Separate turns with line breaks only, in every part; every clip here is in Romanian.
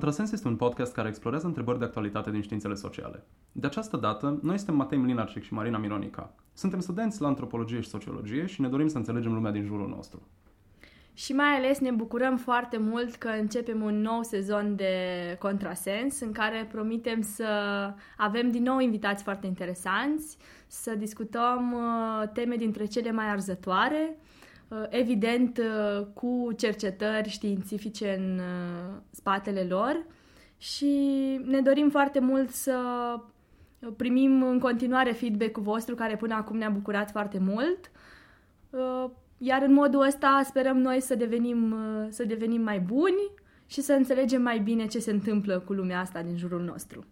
Contrasens este un podcast care explorează întrebări de actualitate din științele sociale. De această dată, noi suntem Matei Mlinarcic și Marina Mironica. Suntem studenți la antropologie și sociologie și ne dorim să înțelegem lumea din jurul nostru.
Și mai ales ne bucurăm foarte mult că începem un nou sezon de Contrasens în care promitem să avem din nou invitați foarte interesanți, să discutăm uh, teme dintre cele mai arzătoare, uh, evident uh, cu cercetări științifice în spatele lor și ne dorim foarte mult să primim în continuare feedback-ul vostru care până acum ne-a bucurat foarte mult iar în modul ăsta sperăm noi să devenim, uh, să devenim mai buni și să înțelegem mai bine ce se întâmplă cu lumea asta din jurul nostru.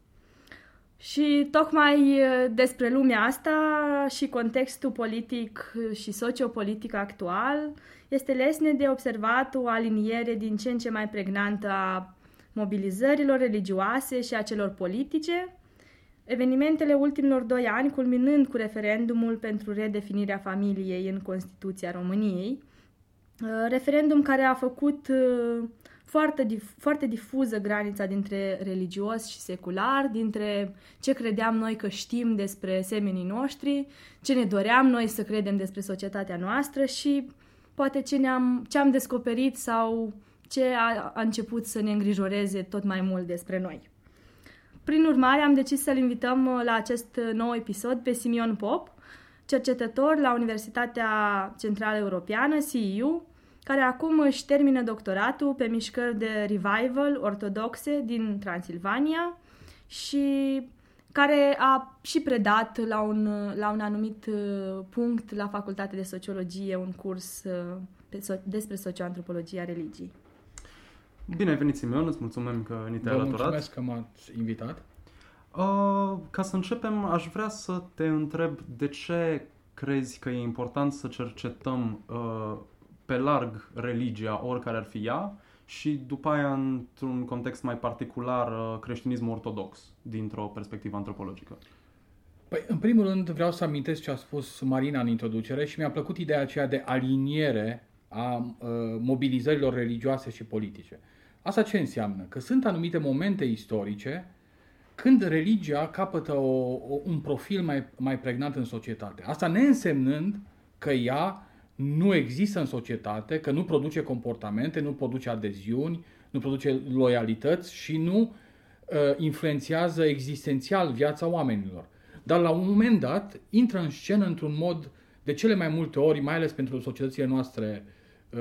Și tocmai uh, despre lumea asta și contextul politic și sociopolitic actual este lesne de observat o aliniere din ce în ce mai pregnantă a mobilizărilor religioase și a celor politice, Evenimentele ultimilor doi ani, culminând cu referendumul pentru redefinirea familiei în Constituția României, uh, referendum care a făcut uh, foarte, dif- foarte difuză granița dintre religios și secular, dintre ce credeam noi că știm despre semenii noștri, ce ne doream noi să credem despre societatea noastră și poate ce, ne-am, ce am descoperit sau ce a, a început să ne îngrijoreze tot mai mult despre noi. Prin urmare, am decis să-l invităm uh, la acest uh, nou episod pe Simion Pop, cercetător la Universitatea Centrală Europeană, CEU, care acum își termină doctoratul pe mișcări de revival ortodoxe din Transilvania și care a și predat la un, uh, la un anumit punct la Facultatea de Sociologie un curs despre socioantropologia religiei.
Bine ai venit, Simeon, îți mulțumim că ni te-ai alăturat.
mulțumesc că m-ați invitat.
Uh, ca să începem, aș vrea să te întreb de ce crezi că e important să cercetăm uh, pe larg religia, oricare ar fi ea, și după aia, într-un context mai particular, uh, creștinismul ortodox, dintr-o perspectivă antropologică.
Păi, în primul rând, vreau să amintesc ce a spus Marina în introducere și mi-a plăcut ideea aceea de aliniere a uh, mobilizărilor religioase și politice. Asta ce înseamnă? Că sunt anumite momente istorice când religia capătă o, o, un profil mai, mai pregnant în societate. Asta ne însemnând că ea nu există în societate, că nu produce comportamente, nu produce adeziuni, nu produce loialități și nu uh, influențează existențial viața oamenilor. Dar la un moment dat intră în scenă într-un mod de cele mai multe ori, mai ales pentru societățile noastre uh,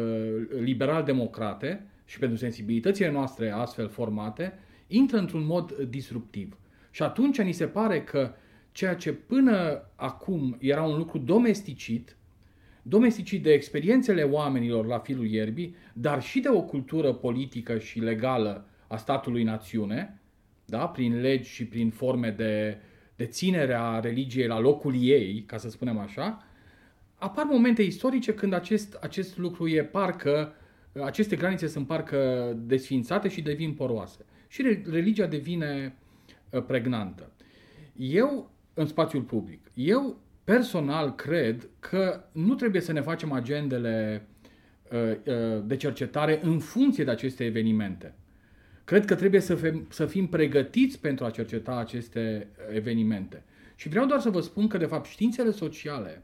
liberal-democrate, și pentru sensibilitățile noastre astfel formate, intră într-un mod disruptiv. Și atunci ni se pare că ceea ce până acum era un lucru domesticit, domesticit de experiențele oamenilor la filul ierbii, dar și de o cultură politică și legală a statului națiune, da? prin legi și prin forme de, de ținere a religiei la locul ei, ca să spunem așa, apar momente istorice când acest, acest lucru e parcă uh, aceste granițe sunt parcă desfințate și devin poroase. Și religia devine uh, pregnantă. Eu, în spațiul public, eu personal cred că nu trebuie să ne facem agendele uh, uh, de cercetare în funcție de aceste evenimente. Cred că trebuie să fim, să fim pregătiți pentru a cerceta aceste evenimente. Și vreau doar să vă spun că, de fapt, științele sociale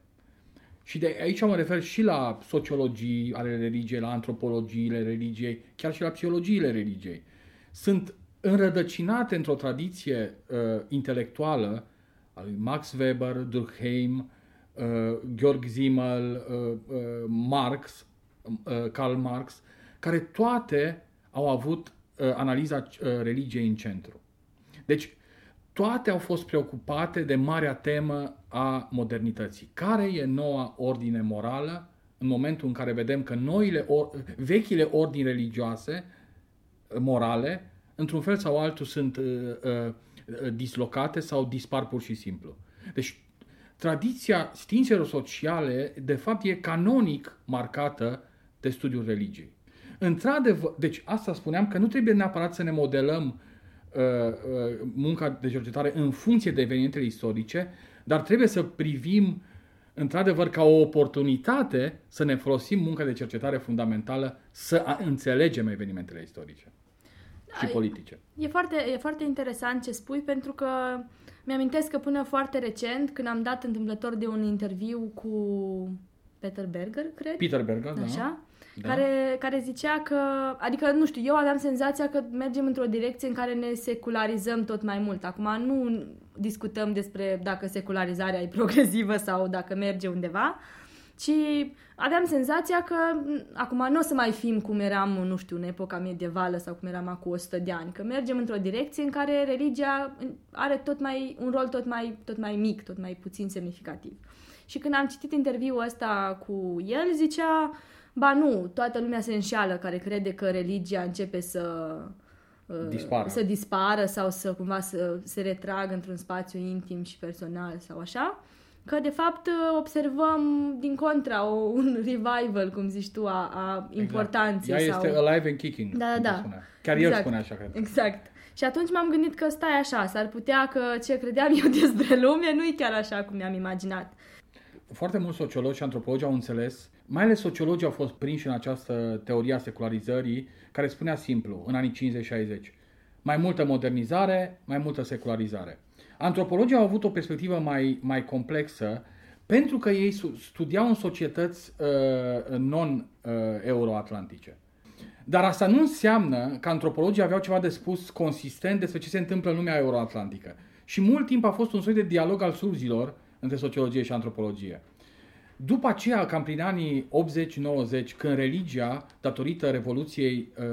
și de aici mă refer și la sociologii ale religiei, la antropologiile religiei, chiar și la psihologiile religiei. Sunt înrădăcinate într-o tradiție uh, intelectuală a lui Max Weber, Durkheim, uh, Georg Simmel, uh, uh, Marx, uh, Karl Marx, care toate au avut uh, analiza uh, religiei în centru. Deci, toate au fost preocupate de marea temă a modernității. Care e noua ordine morală în momentul în care vedem că noile, or, vechile ordini religioase, morale, într-un fel sau altul sunt uh, uh, dislocate sau dispar pur și simplu. Deci, tradiția științelor sociale, de fapt, e canonic marcată de studiul religiei. Într-adevăr, deci asta spuneam că nu trebuie neapărat să ne modelăm uh, Uh, uh, munca de cercetare în funcție de evenimentele istorice, dar trebuie să privim într-adevăr ca o oportunitate să ne folosim munca de cercetare fundamentală să înțelegem evenimentele istorice. Și politice.
E foarte, e foarte interesant ce spui pentru că mi-amintesc că până foarte recent, când am dat întâmplător de un interviu cu Peter Berger, cred.
Peter Berger, da.
Așa? Da. Care, care zicea că, adică, nu știu, eu aveam senzația că mergem într-o direcție în care ne secularizăm tot mai mult. Acum nu discutăm despre dacă secularizarea e progresivă sau dacă merge undeva, ci aveam senzația că acum nu o să mai fim cum eram, nu știu, în epoca medievală sau cum eram acum 100 de ani, că mergem într-o direcție în care religia are tot mai, un rol tot mai, tot mai mic, tot mai puțin semnificativ. Și când am citit interviul ăsta cu el, zicea, ba nu, toată lumea se înșeală care crede că religia începe să uh,
dispară.
să dispară sau să cumva să se retragă într-un spațiu intim și personal sau așa că de fapt observăm din contra o, un revival, cum zici tu, a, a importanței.
Exact. Ea
sau...
este alive and kicking.
Da, da, da.
Chiar exact. el spune așa, cred.
Exact. Și atunci m-am gândit că stai așa, s-ar putea că ce credeam eu despre lume nu e chiar așa cum mi-am imaginat.
Foarte mulți sociologi și antropologi au înțeles, mai ales sociologii au fost prinși în această teorie a secularizării, care spunea simplu, în anii 50-60, mai multă modernizare, mai multă secularizare. Antropologii au avut o perspectivă mai, mai complexă pentru că ei studiau în societăți uh, non-euroatlantice. Dar asta nu înseamnă că antropologii aveau ceva de spus consistent despre ce se întâmplă în lumea euroatlantică. Și mult timp a fost un soi de dialog al surzilor între sociologie și antropologie. După aceea, cam prin anii 80-90, când religia, datorită Revoluției uh,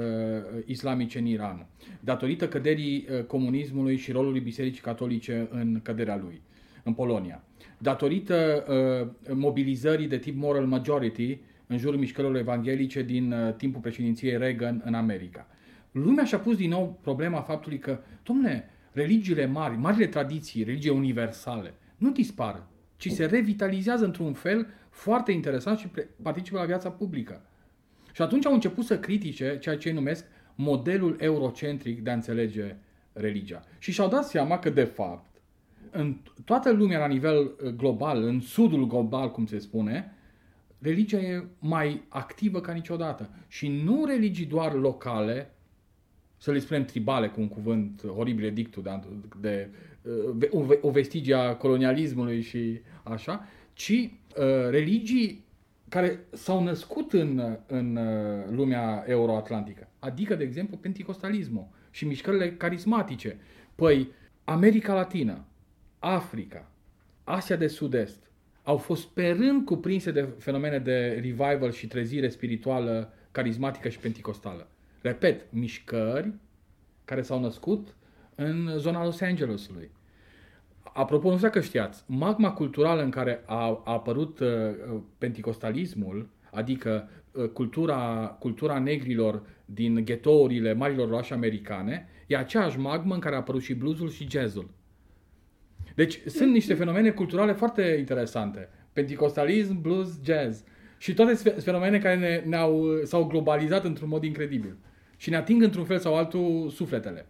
Islamice în Iran, datorită căderii uh, comunismului și rolului Bisericii Catolice în căderea lui, în Polonia, datorită uh, mobilizării de tip moral majority în jurul mișcărilor evanghelice din uh, timpul președinției Reagan în America. Lumea și-a pus din nou problema faptului că, domnule, religiile mari, marile tradiții, religie universale, nu dispar, ci se revitalizează într-un fel foarte interesant și participă la viața publică. Și atunci au început să critique ceea ce numesc modelul eurocentric de a înțelege religia. Și și-au dat seama că, de fapt, în toată lumea la nivel uh, global, în sudul global, cum se spune, religia e mai activă ca niciodată. Și nu religii doar locale, să le spunem tribale, cu un cuvânt oribil dictu de, de uh, o vestigie a colonialismului și așa, ci uh, religii care s-au născut în, în uh, lumea euroatlantică. Adică, de exemplu, penticostalismul și mișcările carismatice. Păi, America Latină, Africa, Asia de Sud-Est au fost pe rând cuprinse de fenomene de revival și trezire spirituală, carismatică și penticostală. Repet, mișcări care s-au născut în zona Los Angelesului. Apropo, nu știu dacă știați, magma culturală în care a, a apărut uh, penticostalismul, adică uh, cultura, cultura negrilor din ghetourile marilor orașe americane, e aceeași magmă în care a apărut și bluesul și jazzul. Deci sunt niște fenomene culturale foarte interesante. Penticostalism, blues, jazz. Și toate fenomene care ne, ne-au, s-au globalizat într-un mod incredibil. Și ne ating într-un fel sau altul sufletele.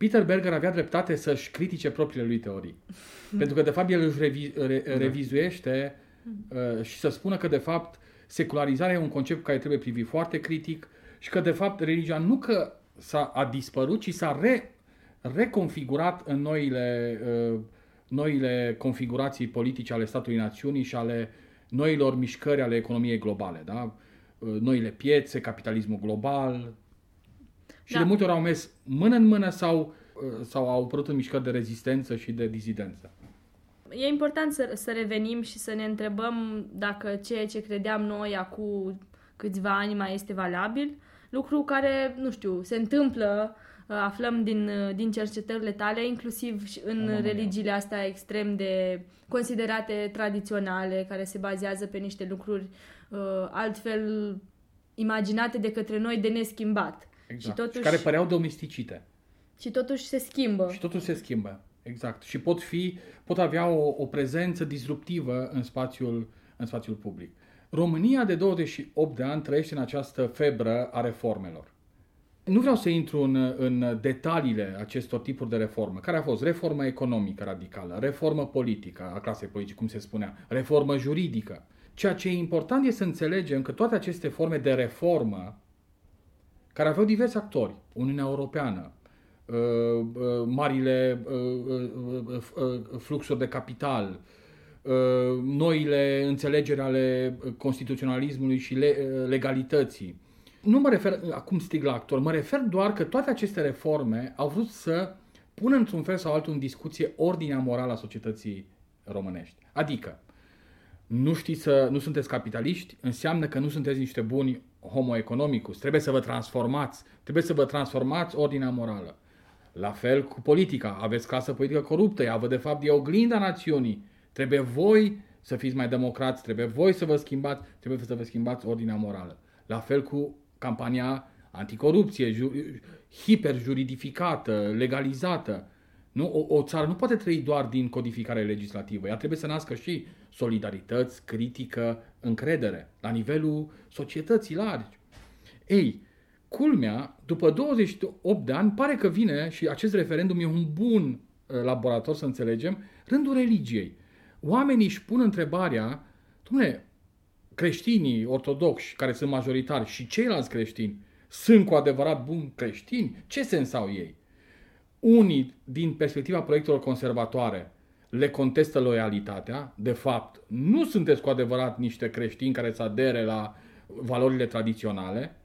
Peter Berger avea dreptate să-și critique propriile lui teorii. Pentru că, de fapt, el își revi, re, da. revizuiește uh, și să spună că, de fapt, secularizarea e un concept care trebuie privit foarte critic și că, de fapt, religia nu că s-a a dispărut, ci s-a re, reconfigurat în noile, uh, noile configurații politice ale statului națiunii și ale noilor mișcări ale economiei globale. Da? Uh, noile piețe, capitalismul global, și da. de multe ori au mers mână în mână sau, uh, sau au apărut în mișcări de rezistență și de dizidență.
E important să, să revenim și să ne întrebăm dacă ceea ce credeam noi acum câțiva ani mai este valabil. Lucru care, nu știu, se întâmplă, uh, aflăm din, uh, din cercetările tale, inclusiv în Am religiile astea extrem de considerate tradiționale, care se bazează pe niște lucruri altfel imaginate de către noi de neschimbat.
Exact. Și, totuși... și care păreau domesticite.
Și totuși se schimbă.
Și totuși se schimbă. Exact. Și pot fi, pot avea o, o prezență disruptivă în spațiul, în spațiul public. România de 28 de ani trăiește în această febră a reformelor. Nu vreau să intru în, în detaliile acestor tipuri de reformă. Care a fost? Reformă economică radicală, reformă politică a clasei politice, cum se spunea, reformă juridică. Ceea ce e important este să înțelegem că toate aceste forme de reformă care aveau diversi actori, Uniunea Europeană, uh, uh, marile fluxuri de capital, noile înțelegeri ale constituționalismului și legalității. Nu mă refer acum stig la actor, mă refer doar că toate aceste reforme au vrut să pună într-un fel sau altul în discuție ordinea morală a societății românești. Adică, nu știți să nu sunteți capitaliști, înseamnă că nu sunteți niște buni homo economicus. Trebuie să vă transformați, trebuie să vă transformați ordinea morală. La fel cu politica. Aveți clasă politică coruptă, ea vă de fapt e oglinda națiunii. Trebuie voi să fiți mai democrați, trebuie voi să vă schimbați, trebuie să vă schimbați ordinea morală. La fel cu campania anticorupție, ju- hiperjuridificată, legalizată. Nu? O, o țară nu poate trăi doar din codificare legislativă. Ea trebuie să nască și solidarități, critică, încredere la nivelul societății largi. Ei, culmea, după 28 de ani, pare că vine, și acest referendum e un bun uh, laborator să înțelegem, rândul religiei. Oamenii își pun întrebarea, domnule, creștinii ortodoxi, care sunt majoritari, și ceilalți creștini, sunt cu adevărat buni creștini? Ce sens au ei? Unii, din perspectiva proiectelor conservatoare, le contestă loialitatea. De fapt, nu sunteți cu adevărat niște creștini care să adere la valorile tradiționale.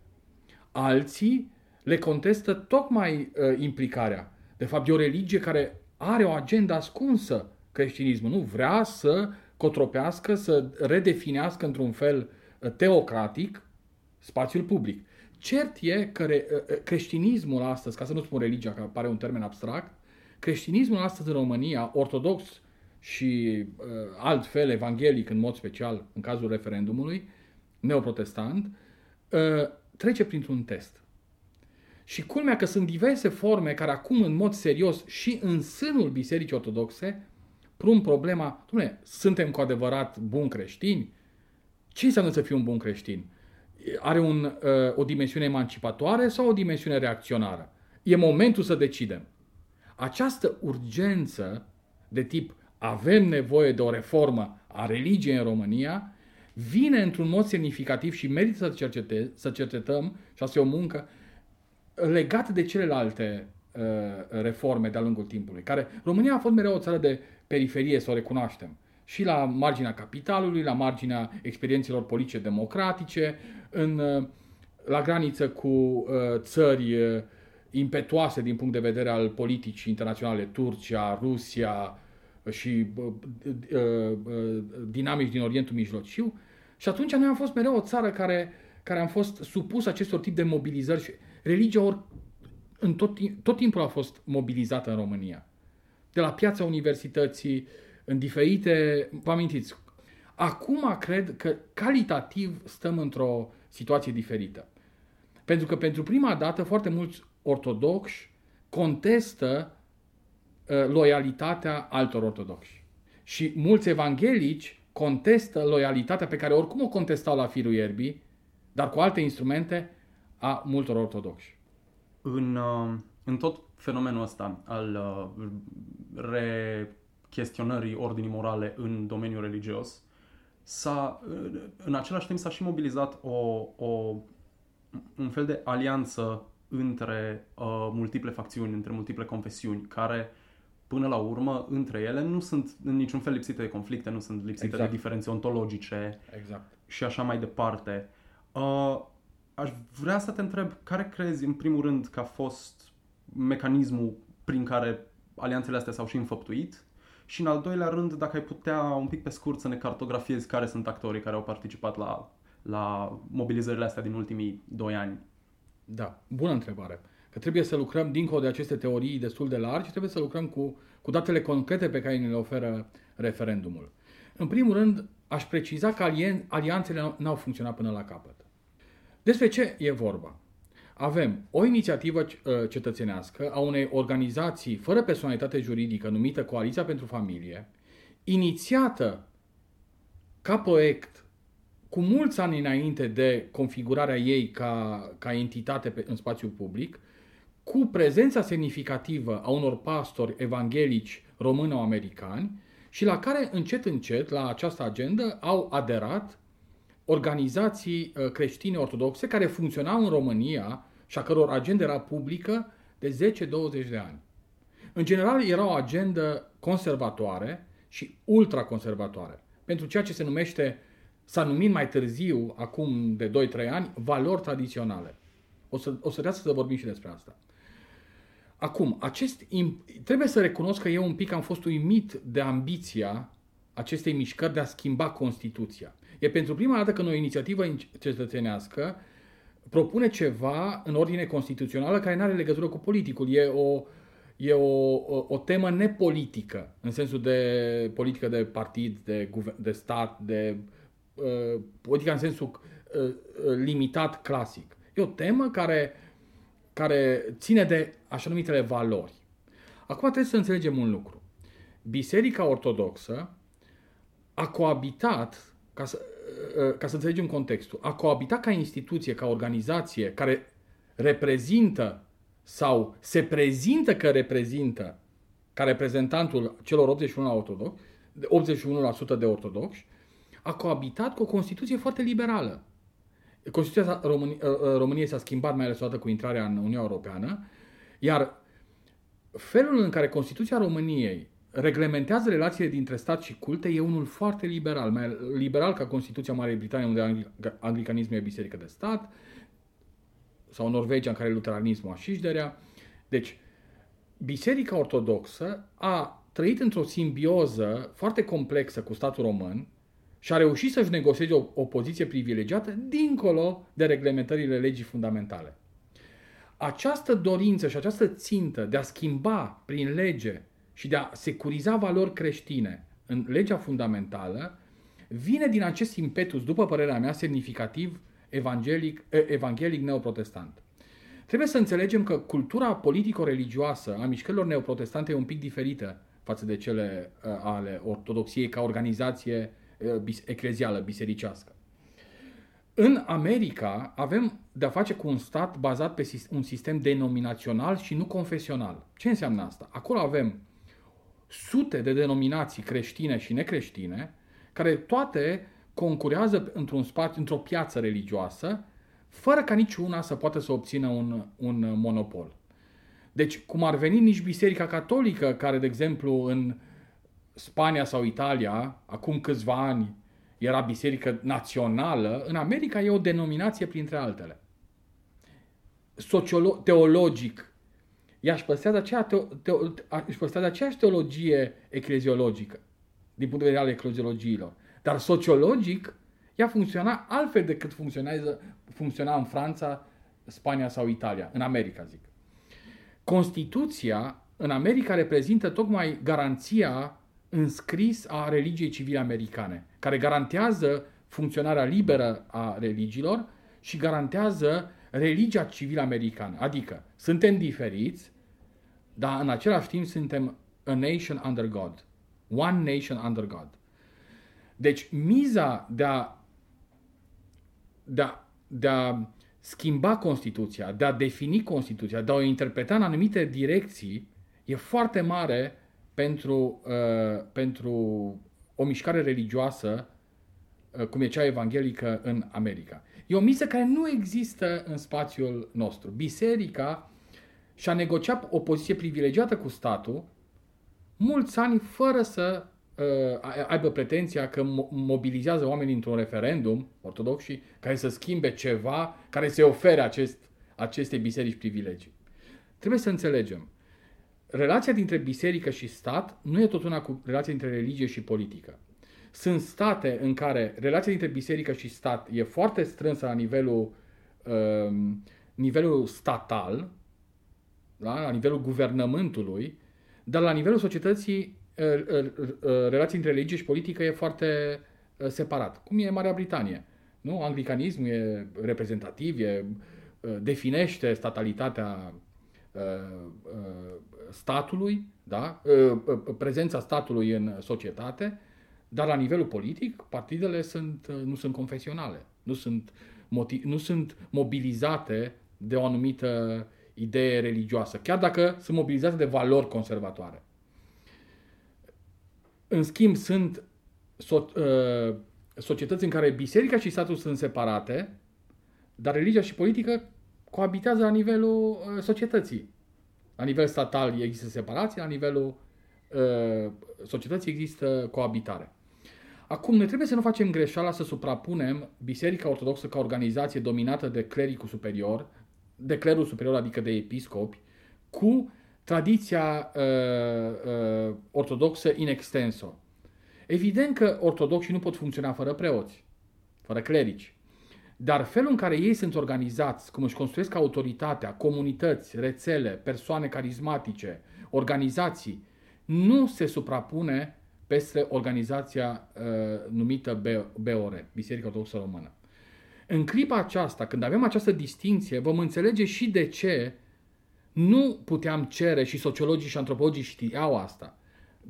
Alții le contestă tocmai uh, implicarea. De fapt, e o religie care are o agendă ascunsă, creștinismul. Nu vrea să cotropească, să redefinească într-un fel uh, teocratic spațiul public. Cert e că re, uh, uh, creștinismul astăzi, ca să nu spun religia, că pare un termen abstract, creștinismul astăzi în România, ortodox și uh, altfel evanghelic în mod special în cazul referendumului, neoprotestant, uh, trece printr-un test. Și culmea că sunt diverse forme care acum în mod serios și în sânul Bisericii Ortodoxe prun problema, dumne, suntem cu adevărat buni creștini? Ce înseamnă să fii un bun creștin? Are un, uh, o dimensiune emancipatoare sau o dimensiune reacționară? E momentul să decidem. Această urgență de tip avem nevoie de o reformă a religiei în România vine într-un mod semnificativ și merită să, cercete, să cercetăm, și asta e o muncă, legată de celelalte uh, reforme de-a lungul timpului, care România a fost mereu o țară de periferie, să o recunoaștem. Și la marginea capitalului, la marginea experiențelor politice democratice, în, la graniță cu uh, țări uh, impetuoase din punct de vedere al politicii internaționale, Turcia, Rusia și uh, uh, uh, dinamici din Orientul Mijlociu. Și atunci noi am fost mereu o țară care, care am fost supus acestor tip de mobilizări și religia ori, în tot, tot timpul a fost mobilizată în România de la piața universității, în diferite... Vă amintiți? Acum cred că calitativ stăm într-o situație diferită. Pentru că pentru prima dată foarte mulți ortodoxi contestă uh, loialitatea altor ortodoxi. Și mulți evanghelici contestă loialitatea pe care oricum o contestau la firul ierbii, dar cu alte instrumente, a multor ortodoxi.
În, uh, în tot fenomenul ăsta al uh, rechestionării ordinii morale în domeniul religios, s-a, în același timp s-a și mobilizat o, o, un fel de alianță între uh, multiple facțiuni, între multiple confesiuni, care până la urmă, între ele, nu sunt în niciun fel lipsite de conflicte, nu sunt lipsite exact. de diferențe ontologice
exact.
și așa mai departe. Uh, aș vrea să te întreb, care crezi, în primul rând, că a fost mecanismul prin care alianțele astea s-au și înfăptuit și în al doilea rând, dacă ai putea un pic pe scurt să ne cartografiezi care sunt actorii care au participat la, la mobilizările astea din ultimii doi ani.
Da, bună întrebare. Că trebuie să lucrăm dincolo de aceste teorii destul de largi, trebuie să lucrăm cu, cu datele concrete pe care ne le oferă referendumul. În primul rând, aș preciza că alien, alianțele n-au funcționat până la capăt. Despre ce e vorba? Avem o inițiativă uh, cetățenească a unei organizații fără personalitate juridică numită Coaliția pentru Familie, inițiată ca proiect cu mulți ani înainte de configurarea ei ca, ca entitate pe, în spațiu public, cu prezența semnificativă a unor pastori evanghelici româno-americani și la care încet încet la această agendă au aderat organizații uh, creștine ortodoxe care funcționau în România și a căror agenda era publică de 10-20 de ani. În general era o agendă conservatoare și ultraconservatoare. Pentru ceea ce se numește, s-a numit mai târziu, acum de 2-3 ani, valori tradiționale. O să, o să să vorbim și despre asta. Acum, acest, trebuie să recunosc că eu un pic am fost uimit de ambiția acestei mișcări de a schimba Constituția. E pentru prima dată când o inițiativă cetățenească propune ceva în ordine constituțională care nu are legătură cu politicul. E o, e o, o, o temă nepolitică, în sensul de politică de partid, de, de stat, de uh, politică în sensul uh, uh, limitat clasic. E o temă care, care ține de așa numitele valori. Acum trebuie să înțelegem un lucru. Biserica Ortodoxă a coabitat, ca să, uh, ca să înțelegem contextul, a coabitat ca instituție, ca organizație care reprezintă sau se prezintă că reprezintă ca reprezentantul celor 81 ortodox, 81% de ortodoxi, a coabitat cu o Constituție foarte liberală. Constituția României, ă, ă, României s-a schimbat mai ales odată cu intrarea în Uniunea Europeană, iar felul în care Constituția României reglementează relațiile dintre stat și culte e unul foarte liberal, mai liberal ca Constituția Marii Britanii, unde anglicanismul e biserică de stat, sau Norvegia, în care luteranismul a șișderea. Deci, Biserica Ortodoxă a trăit într-o simbioză foarte complexă cu statul român și a reușit să-și negocieze o, o poziție privilegiată dincolo de reglementările legii fundamentale. Această dorință și această țintă de a schimba prin lege și de a securiza valori creștine în legea fundamentală vine din acest impetus, după părerea mea, semnificativ evanghelic, evanghelic neoprotestant. Trebuie să înțelegem că cultura politico-religioasă a mișcărilor neoprotestante e un pic diferită față de cele ale ortodoxiei ca organizație eclezială, bisericească. În America avem de-a face cu un stat bazat pe un sistem denominațional și nu confesional. Ce înseamnă asta? Acolo avem sute de denominații creștine și necreștine, care toate concurează într-un spațiu, într-o piață religioasă, fără ca niciuna să poată să obțină un, un monopol. Deci, cum ar veni nici Biserica Catolică, care, de exemplu, în Spania sau Italia, acum câțiva ani, era biserică națională, în America e o denominație printre altele. Sociolo- teologic, ea își păstrează, aceea teo- teo- își păstrează aceeași teologie ecleziologică, din punct de vedere al ecleziologiilor. Dar sociologic, ea funcționa altfel decât funcționează, funcționa în Franța, Spania sau Italia, în America, zic. Constituția în America reprezintă tocmai garanția înscris a religiei civile americane, care garantează funcționarea liberă a religiilor și garantează religia civilă americană. Adică suntem diferiți, dar în același timp suntem a nation under God. One nation under God. Deci miza de a, de a, de a schimba Constituția, de a defini Constituția, de a o interpreta în anumite direcții, e foarte mare pentru, uh, pentru o mișcare religioasă uh, cum e cea evanghelică în America. E o miză care nu există în spațiul nostru. Biserica și-a negociat o poziție privilegiată cu statul mulți ani fără să uh, aibă pretenția că mobilizează oamenii într-un referendum ortodoxi care să schimbe ceva care se ofere acest, acestei biserici privilegii. Trebuie să înțelegem. Relația dintre biserică și stat nu e tot una cu relația dintre religie și politică. Sunt state în care relația dintre biserică și stat e foarte strânsă la nivelul, uh, nivelul statal, da? la nivelul guvernământului, dar la nivelul societății relația între religie și politică e foarte separat. Cum e Marea Britanie. Nu? Anglicanismul e reprezentativ, e, definește statalitatea statului, da? prezența statului în societate, dar la nivelul politic, partidele sunt, nu sunt confesionale, nu sunt, motiv, nu sunt mobilizate de o anumită idee religioasă, chiar dacă sunt mobilizate de valori conservatoare. În schimb, sunt so- uh, societăți în care biserica și statul sunt separate, dar religia și politica coabitează la nivelul uh, societății. La nivel statal există separație, la nivelul uh, societății există coabitare. Acum, ne trebuie să nu facem greșeala să suprapunem Biserica Ortodoxă ca organizație dominată de clericul superior, de clerul superior, adică de episcopi, cu tradiția uh, uh, ortodoxă in extenso. Evident că ortodoxii nu pot funcționa fără preoți, fără clerici. Dar felul în care ei sunt organizați, cum își construiesc autoritatea, comunități, rețele, persoane carismatice, organizații, nu se suprapune peste organizația uh, numită BOR, Biserica Ortodoxă Română. În clipa aceasta, când avem această distinție, vom înțelege și de ce nu puteam cere, și sociologii și antropologii știau asta,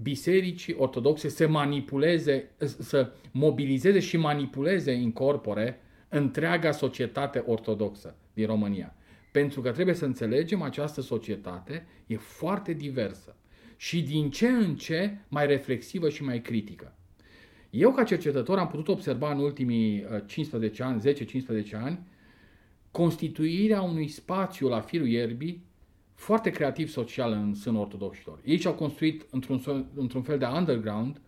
bisericii ortodoxe să manipuleze, să mobilizeze și manipuleze în corpore întreaga societate ortodoxă din România. Pentru că trebuie să înțelegem, această societate e foarte diversă și din ce în ce mai reflexivă și mai critică. Eu, ca cercetător, am putut observa în ultimii 15 uh, ani, 10-15 ani, constituirea unui spațiu la firul ierbii foarte creativ social în sânul ortodoxilor. Ei și-au construit într-un, într-un fel de underground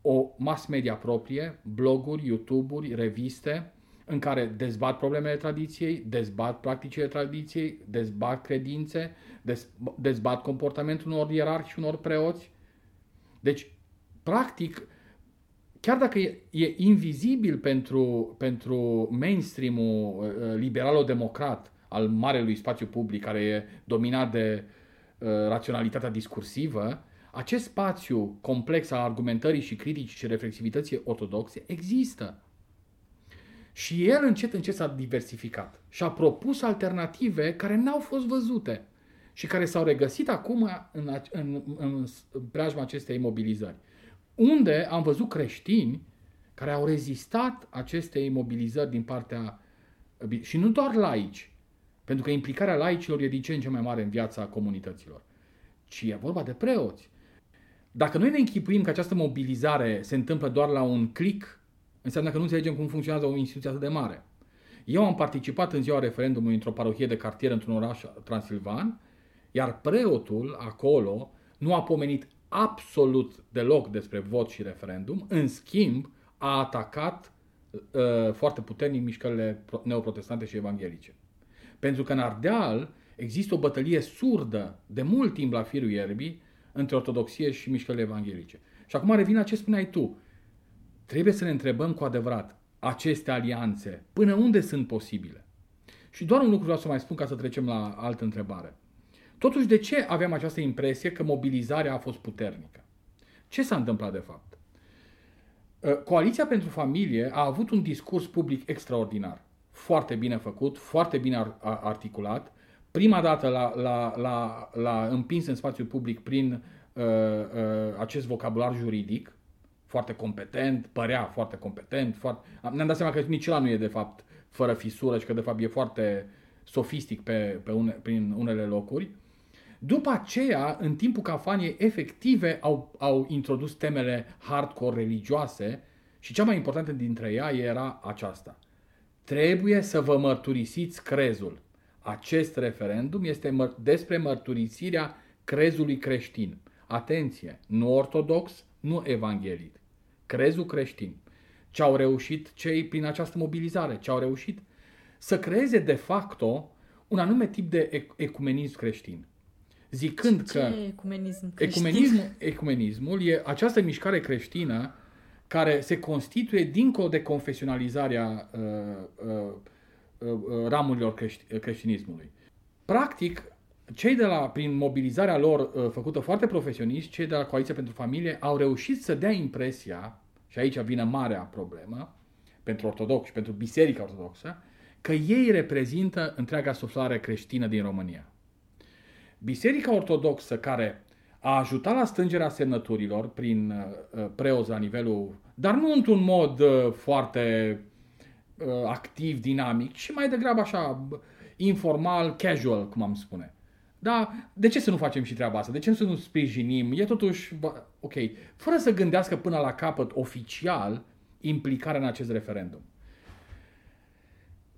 o mass media proprie, bloguri, YouTube-uri, reviste, în care dezbat problemele tradiției, dezbat practicile tradiției, dezbat credințe, dezbat comportamentul unor ierarhi și unor preoți. Deci, practic, chiar dacă e, e invizibil pentru, pentru mainstream-ul uh, liberalo-democrat al marelui spațiu public, care e dominat de uh, raționalitatea discursivă, acest spațiu complex al argumentării și criticii și reflexivității ortodoxe există. Și el încet, încet s-a diversificat și a propus alternative care n-au fost văzute și care s-au regăsit acum în, în, în, în preajma acestei imobilizări. Unde am văzut creștini care au rezistat acestei imobilizări din partea și nu doar laici, pentru că implicarea laicilor e din ce în ce mai mare în viața comunităților, ci e vorba de preoți. Dacă noi ne închipuim că această mobilizare se întâmplă doar la un click înseamnă că nu înțelegem cum funcționează o instituție atât de mare. Eu am participat în ziua referendumului într-o parohie de cartier într-un oraș transilvan, iar preotul acolo nu a pomenit absolut deloc despre vot și referendum, în schimb a atacat uh, foarte puternic mișcările neoprotestante și evanghelice. Pentru că în Ardeal există o bătălie surdă de mult timp la firul ierbii între ortodoxie și mișcările evanghelice. Și acum revin la ce spuneai tu. Trebuie să ne întrebăm cu adevărat aceste alianțe, până unde sunt posibile. Și doar un lucru vreau să mai spun ca să trecem la altă întrebare. Totuși, de ce aveam această impresie că mobilizarea a fost puternică? Ce s-a întâmplat de fapt? Ă, Coaliția pentru Familie a avut un discurs public extraordinar, foarte bine făcut, foarte bine articulat, prima dată l-a, împins în spațiu public prin uh, uh, acest vocabular juridic, foarte competent, părea foarte competent, foarte... ne-am dat seama că nici ăla nu e de fapt fără fisură și că de fapt e foarte sofistic pe, pe une, prin unele locuri. După aceea, în timpul campaniei efective, au, au introdus temele hardcore religioase și cea mai importantă dintre ea era aceasta. Trebuie să vă mărturisiți crezul. Acest referendum este măr- despre mărturisirea crezului creștin. Atenție, nu ortodox, nu evanghelic crezul creștin. Ce au reușit cei prin această mobilizare? Ce au reușit? Să creeze de facto un anume tip de ecumenism creștin. Zicând
ce
că
ecumenism creștin?
Ecumenismul, ecumenismul e această mișcare creștină care se constituie dincolo de confesionalizarea uh, uh, uh, ramurilor crești, creștinismului. Practic, cei de la, prin mobilizarea lor uh, făcută foarte profesionist, cei de la Coaliția pentru Familie au reușit să dea impresia și aici vine marea problemă, pentru ortodox și pentru Biserica Ortodoxă, că ei reprezintă întreaga suflare creștină din România. Biserica Ortodoxă care a ajutat la strângerea semnăturilor prin uh, preoți la nivelul, dar nu într-un mod uh, foarte uh, activ, dinamic, ci mai degrabă așa informal, casual, cum am spune. Da, de ce să nu facem și treaba asta? De ce să nu sprijinim? E totuși, bă, ok, fără să gândească până la capăt oficial implicarea în acest referendum.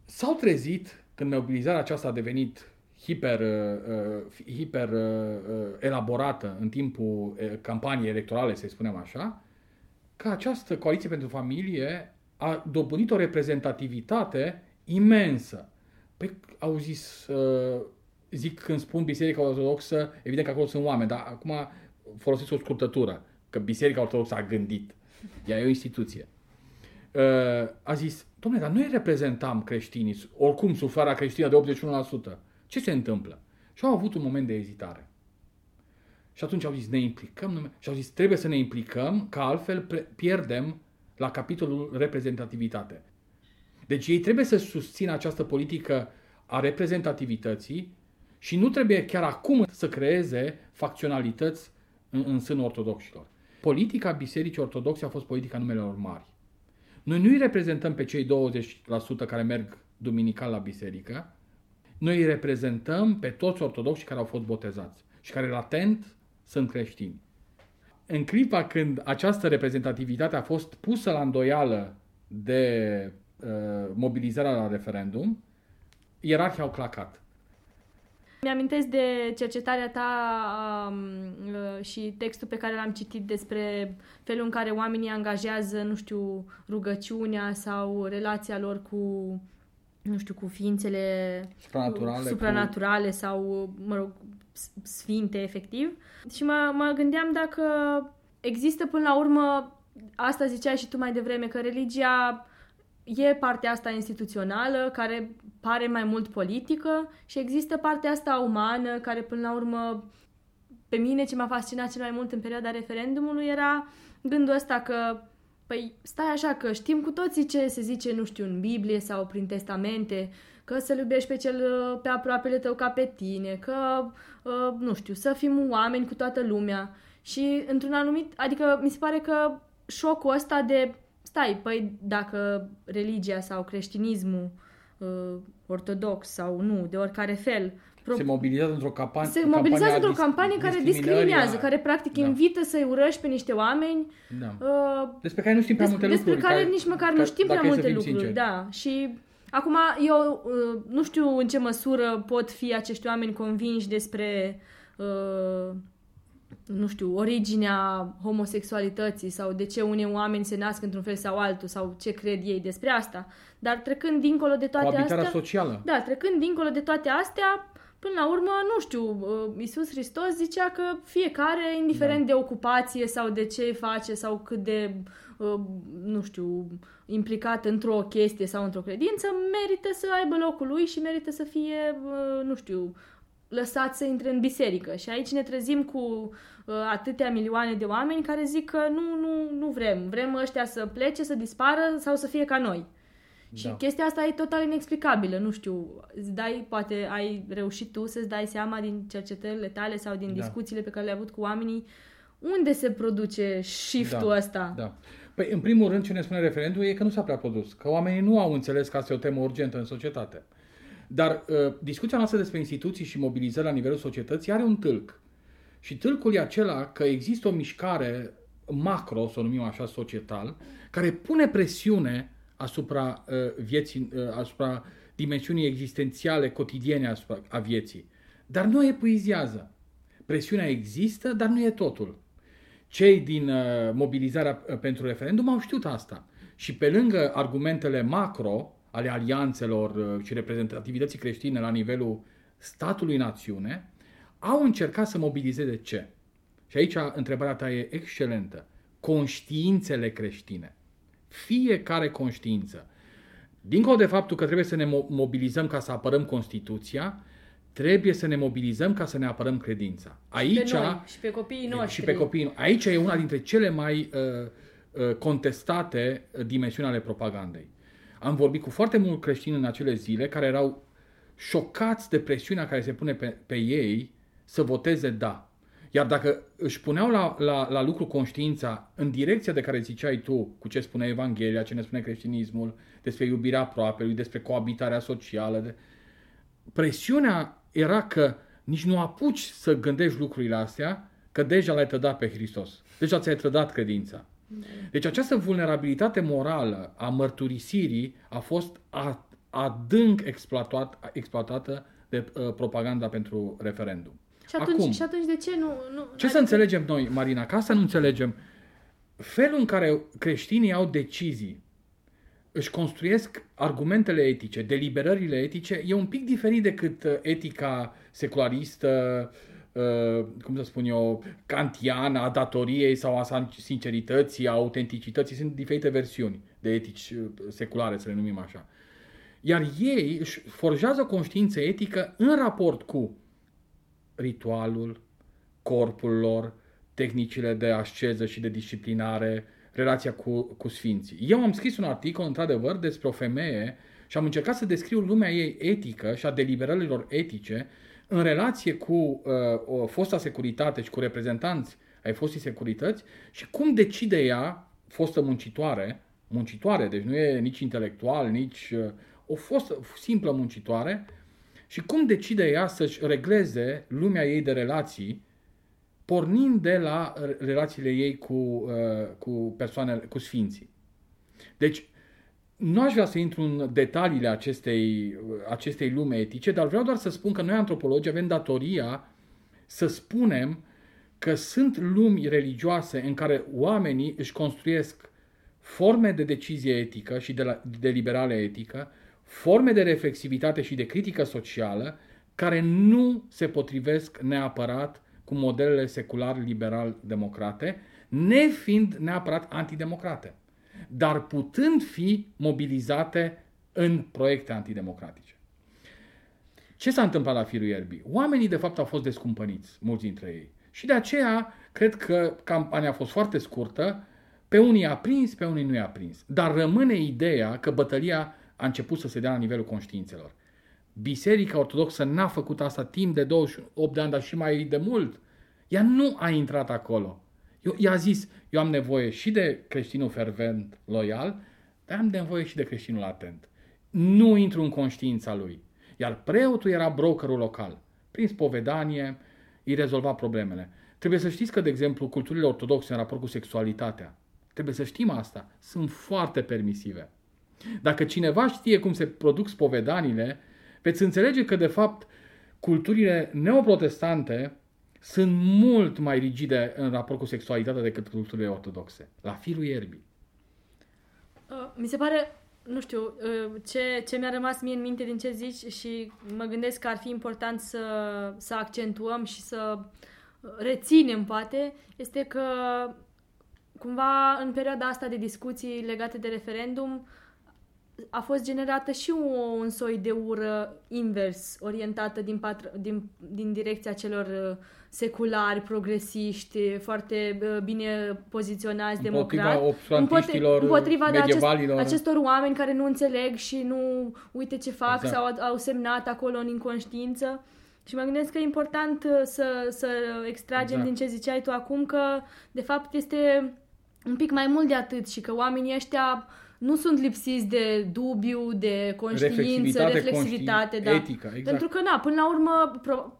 S-au trezit când mobilizarea aceasta a devenit hiper, uh, hiper uh, elaborată în timpul uh, campaniei electorale, să spunem așa, că această coaliție pentru familie a dobândit o reprezentativitate imensă. Pe, au zis, uh, zic când spun Biserica Ortodoxă, evident că acolo sunt oameni, dar acum folosesc o scurtătură, că Biserica Ortodoxă a gândit. Ea e o instituție. Uh, a zis, domnule, dar noi reprezentam creștinii, oricum suflarea creștină de 81%. Ce se întâmplă? Și au avut un moment de ezitare. Și atunci au zis, ne implicăm? Și au zis, trebuie să ne implicăm, că altfel pierdem la capitolul reprezentativitate. Deci ei trebuie să susțină această politică a reprezentativității și nu trebuie chiar acum să creeze facționalități în, în sânul ortodoxilor. Politica Bisericii Ortodoxe a fost politica numelor mari. Noi nu îi reprezentăm pe cei 20% care merg duminical la biserică, noi îi reprezentăm pe toți ortodoxii care au fost botezați și care latent sunt creștini. În clipa când această reprezentativitate a fost pusă la îndoială de uh, mobilizarea la referendum, ierarhii au clacat.
Mi-amintesc de cercetarea ta um, uh, și textul pe care l-am citit despre felul în care oamenii angajează, nu știu, rugăciunea sau relația lor cu, nu știu, cu ființele
supranaturale,
supranaturale cu... sau, mă rog, sfinte, efectiv. Și mă, mă gândeam dacă există până la urmă, asta ziceai și tu mai devreme, că religia e partea asta instituțională, care pare mai mult politică și există partea asta umană, care până la urmă pe mine ce m-a fascinat cel mai mult în perioada referendumului era gândul ăsta că Păi stai așa că știm cu toții ce se zice, nu știu, în Biblie sau prin testamente, că să-l iubești pe cel pe aproapele tău ca pe tine, că, uh, nu știu, să fim oameni cu toată lumea. Și într-un anumit, adică mi se pare că șocul ăsta de, stai, păi dacă religia sau creștinismul uh, ortodox sau nu, de oricare fel,
Pro... Se mobilizează într-o campanie.
Se mobilizează într-o campanie care discriminează, care practic da. invită să-i urăști pe niște oameni.
Da. Uh, despre care nu știm prea multe lucruri.
Despre care, care nici măcar nu știm prea multe lucruri. Sinceri. Da. Și acum eu uh, nu știu în ce măsură pot fi acești oameni convinși despre uh, nu știu, originea homosexualității sau de ce unii oameni se nasc într-un fel sau altul sau ce cred ei despre asta. Dar trecând dincolo de toate
Coabitarea
astea...
socială.
Da, trecând dincolo de toate astea, Până la urmă, nu știu, uh, Iisus Hristos zicea că fiecare, indiferent da. de ocupație sau de ce face sau cât de, uh, nu știu, implicat într-o chestie sau într-o credință, merită să aibă locul lui și merită să fie, uh, nu știu, lăsat să intre în biserică. Și aici ne trezim cu atâtea milioane de oameni care zic că nu, nu, nu vrem. Vrem ăștia să plece, să dispară sau să fie ca noi. Și da. chestia asta e total inexplicabilă, nu știu, îți dai, poate ai reușit tu să-ți dai seama din cercetările tale sau din da. discuțiile pe care le-ai avut cu oamenii, unde se produce shift-ul
da.
ăsta?
Da. Păi, în primul rând, ce ne spune referendul e că nu s-a prea produs, că oamenii nu au înțeles că asta e o temă urgentă în societate. Dar uh, discuția noastră despre instituții și mobilizări la nivelul societății are un tâlc. Și tâlcul e acela că există o mișcare macro, să o numim așa, societal, care pune presiune asupra uh, vieții, uh, asupra dimensiunii existențiale cotidiene asupra, a vieții. Dar nu epuizează. Presiunea există, dar nu e totul. Cei din uh, mobilizarea pentru referendum au știut asta. Și pe lângă argumentele macro ale alianțelor și reprezentativității creștine la nivelul statului națiune, au încercat să mobilizeze ce? Și aici întrebarea ta e excelentă. Conștiințele creștine fiecare conștiință. Dincolo de faptul că trebuie să ne mobilizăm ca să apărăm Constituția, trebuie să ne mobilizăm ca să ne apărăm credința. Aici,
și pe, noi, și pe copiii noștri.
Și pe copiii, aici e una dintre cele mai uh, uh, contestate dimensiuni ale propagandei. Am vorbit cu foarte mulți creștini în acele zile care erau șocați de presiunea care se pune pe, pe ei să voteze da. Iar dacă își puneau la, la, la lucru conștiința în direcția de care ziceai tu, cu ce spune Evanghelia, ce ne spune creștinismul, despre iubirea aproapelui, despre coabitarea socială, de... presiunea era că nici nu apuci să gândești lucrurile astea, că deja l-ai trădat pe Hristos. Deja ți-ai trădat credința. Deci această vulnerabilitate morală a mărturisirii a fost adânc exploatat, exploatată de uh, propaganda pentru referendum.
Și atunci, Acum, și atunci de ce nu... nu
ce adică... să înțelegem noi, Marina? Ca să nu înțelegem felul în care creștinii au decizii, își construiesc argumentele etice, deliberările etice, e un pic diferit decât uh, etica secularistă, uh, cum să spun eu, kantiană, a datoriei sau a sincerității, a autenticității. Sunt diferite versiuni de etici uh, seculare, să le numim așa. Iar ei își forjează conștiință etică în raport cu ritualul, corpul lor, tehnicile de asceză și de disciplinare, relația cu, cu sfinții. Eu am scris un articol, într-adevăr, despre o femeie și am încercat să descriu lumea ei etică și a deliberărilor etice în relație cu uh, o fosta securitate și cu reprezentanți ai fostei securități și cum decide ea, fostă muncitoare, muncitoare, deci nu e nici intelectual, nici uh, o fostă simplă muncitoare, și cum decide ea să-și regleze lumea ei de relații pornind de la relațiile ei cu, uh, cu persoanele, cu sfinții. Deci, nu aș vrea să intru în detaliile acestei, acestei lume etice, dar vreau doar să spun că noi antropologi avem datoria să spunem că sunt lumi religioase în care oamenii își construiesc forme de decizie etică și de, la, de liberale etică, forme de reflexivitate și de critică socială care nu se potrivesc neapărat cu modelele secular-liberal-democrate, nefiind neapărat antidemocrate, dar putând fi mobilizate în proiecte antidemocratice. Ce s-a întâmplat la firul ierbii? Oamenii, de fapt, au fost descumpăniți, mulți dintre ei. Și de aceea, cred că campania a fost foarte scurtă, pe unii a prins, pe unii nu i-a prins. Dar rămâne ideea că bătălia a început să se dea la nivelul conștiințelor. Biserica Ortodoxă n-a făcut asta timp de 28 de ani, dar și mai de mult. Ea nu a intrat acolo. Eu, ea a zis, eu am nevoie și de creștinul fervent, loial, dar am nevoie și de creștinul atent. Nu intru în conștiința lui. Iar preotul era brokerul local. Prin spovedanie, îi rezolva problemele. Trebuie să știți că, de exemplu, culturile ortodoxe în raport cu sexualitatea, trebuie să știm asta, sunt foarte permisive. Dacă cineva știe cum se produc spovedanile, veți înțelege că, de fapt, culturile neoprotestante sunt mult mai rigide în raport cu sexualitatea decât culturile ortodoxe. La firul ierbii.
Uh, mi se pare, nu știu, uh, ce, ce mi-a rămas mie în minte din ce zici și mă gândesc că ar fi important să, să accentuăm și să reținem, poate, este că cumva în perioada asta de discuții legate de referendum, a fost generată și un, un soi de ură invers, orientată din, patru, din, din direcția celor uh, seculari, progresiști, foarte uh, bine poziționați,
împotriva
democrați.
Împotriva
de acest, acestor oameni care nu înțeleg și nu uite ce fac exact. sau au, au semnat acolo în inconștiință. Și mă gândesc că e important uh, să, să extragem exact. din ce ziceai tu acum că de fapt este un pic mai mult de atât și că oamenii ăștia nu sunt lipsiți de dubiu, de conștiință, reflexivitate, da.
etică, exact.
Pentru că, na, până la urmă, pro-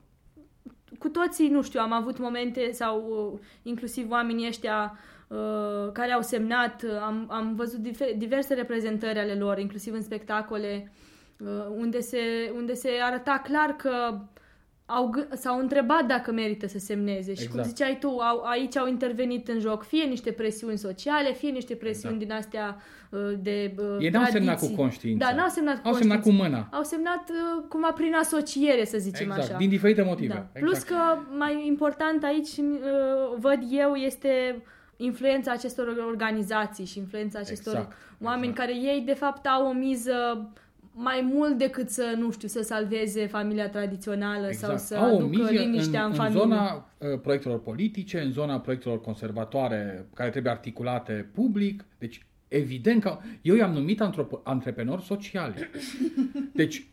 cu toții, nu știu, am avut momente sau uh, inclusiv oamenii ăștia uh, care au semnat, uh, am, am văzut diverse reprezentări ale lor, inclusiv în spectacole, uh, unde, se, unde se arăta clar că au, s-au întrebat dacă merită să semneze exact. și cum exact. ziceai tu, au, aici au intervenit în joc fie niște presiuni sociale, fie niște presiuni exact. din astea uh, de uh,
Ei n-au semnat cu conștiință.
Da, n-au semnat cu
Au semnat cu mâna.
Au semnat uh, cumva prin asociere, să zicem
exact.
așa.
din diferite motive.
Da. Exact. Plus că mai important aici uh, văd eu este influența acestor organizații și influența acestor exact. oameni exact. care ei de fapt au o miză mai mult decât să, nu știu, să salveze familia tradițională exact. sau să Au aducă liniștea în, în, în familie.
În zona uh, proiectelor politice, în zona proiectelor conservatoare care trebuie articulate public. Deci, evident că eu i-am numit antropo- antreprenori sociali. Deci,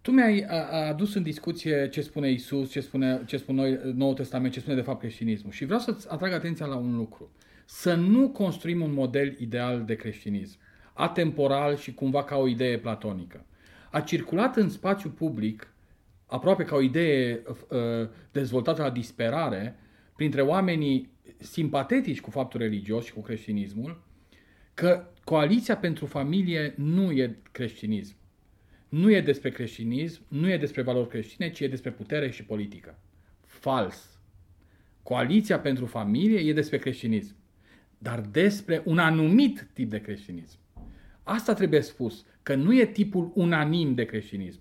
tu mi-ai adus în discuție ce spune Isus, ce spune, ce spune noi, Noul Testament, ce spune de fapt creștinismul. Și vreau să-ți atrag atenția la un lucru. Să nu construim un model ideal de creștinism atemporal și cumva ca o idee platonică. A circulat în spațiu public, aproape ca o idee uh, dezvoltată la disperare, printre oamenii simpatetici cu faptul religios și cu creștinismul, că coaliția pentru familie nu e creștinism. nu e despre creștinism, nu e despre valori creștine, ci e despre putere și politică. Fals. Coaliția pentru familie e despre creștinism, dar despre un anumit tip de creștinism. Asta trebuie spus, că nu e tipul unanim de creștinism.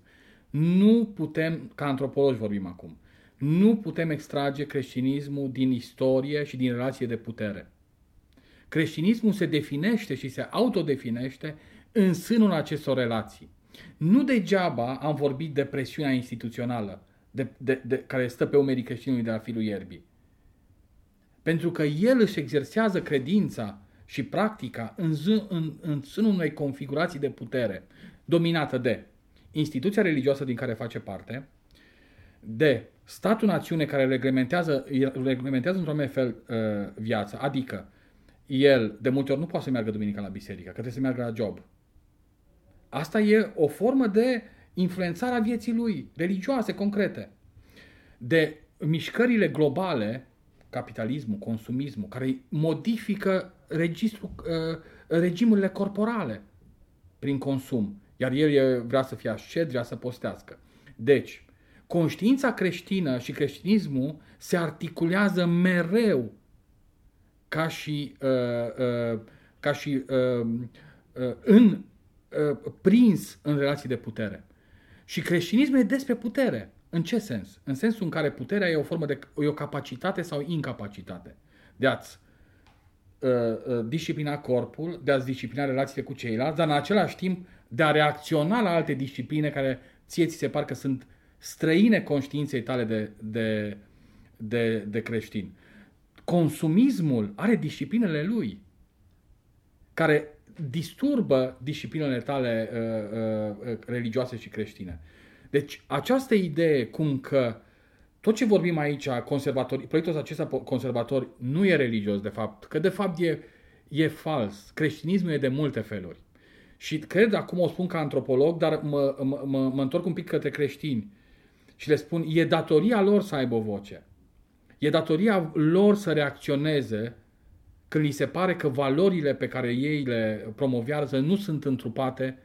Nu putem, ca antropologi vorbim acum, nu putem extrage creștinismul din istorie și din relație de putere. Creștinismul se definește și se autodefinește în sânul acestor relații. Nu degeaba am vorbit de presiunea instituțională de, de, de, care stă pe umerii creștinului de la filul ierbii. Pentru că el își exersează credința și practica în, zi, în, în sânul unei configurații de putere dominată de instituția religioasă din care face parte, de statul-națiune care reglementează, reglementează într-un fel uh, viața, adică el de multe ori nu poate să meargă duminica la biserică, că trebuie să meargă la job. Asta e o formă de influențare a vieții lui, religioase, concrete. De mișcările globale, capitalismul, consumismul, care modifică registru, uh, regimurile corporale prin consum. Iar el vrea să fie ascet, vrea să postească. Deci, conștiința creștină și creștinismul se articulează mereu ca și, uh, uh, ca și uh, uh, în, uh, prins în relații de putere. Și creștinismul e despre putere. În ce sens? În sensul în care puterea e o formă de e o capacitate sau incapacitate de a-ți uh, uh, disciplina corpul, de a-ți disciplina relațiile cu ceilalți, dar în același timp de a reacționa la alte discipline care ție ți se par că sunt străine conștiinței tale de, de, de, de creștin. Consumismul are disciplinele lui care disturbă disciplinele tale uh, uh, religioase și creștine. Deci această idee cum că tot ce vorbim aici, conservatori, proiectul acesta conservator nu e religios de fapt, că de fapt e, e fals. Creștinismul e de multe feluri. Și cred, acum o spun ca antropolog, dar mă, mă, mă, mă întorc un pic către creștini și le spun, e datoria lor să aibă o voce. E datoria lor să reacționeze când li se pare că valorile pe care ei le promovează nu sunt întrupate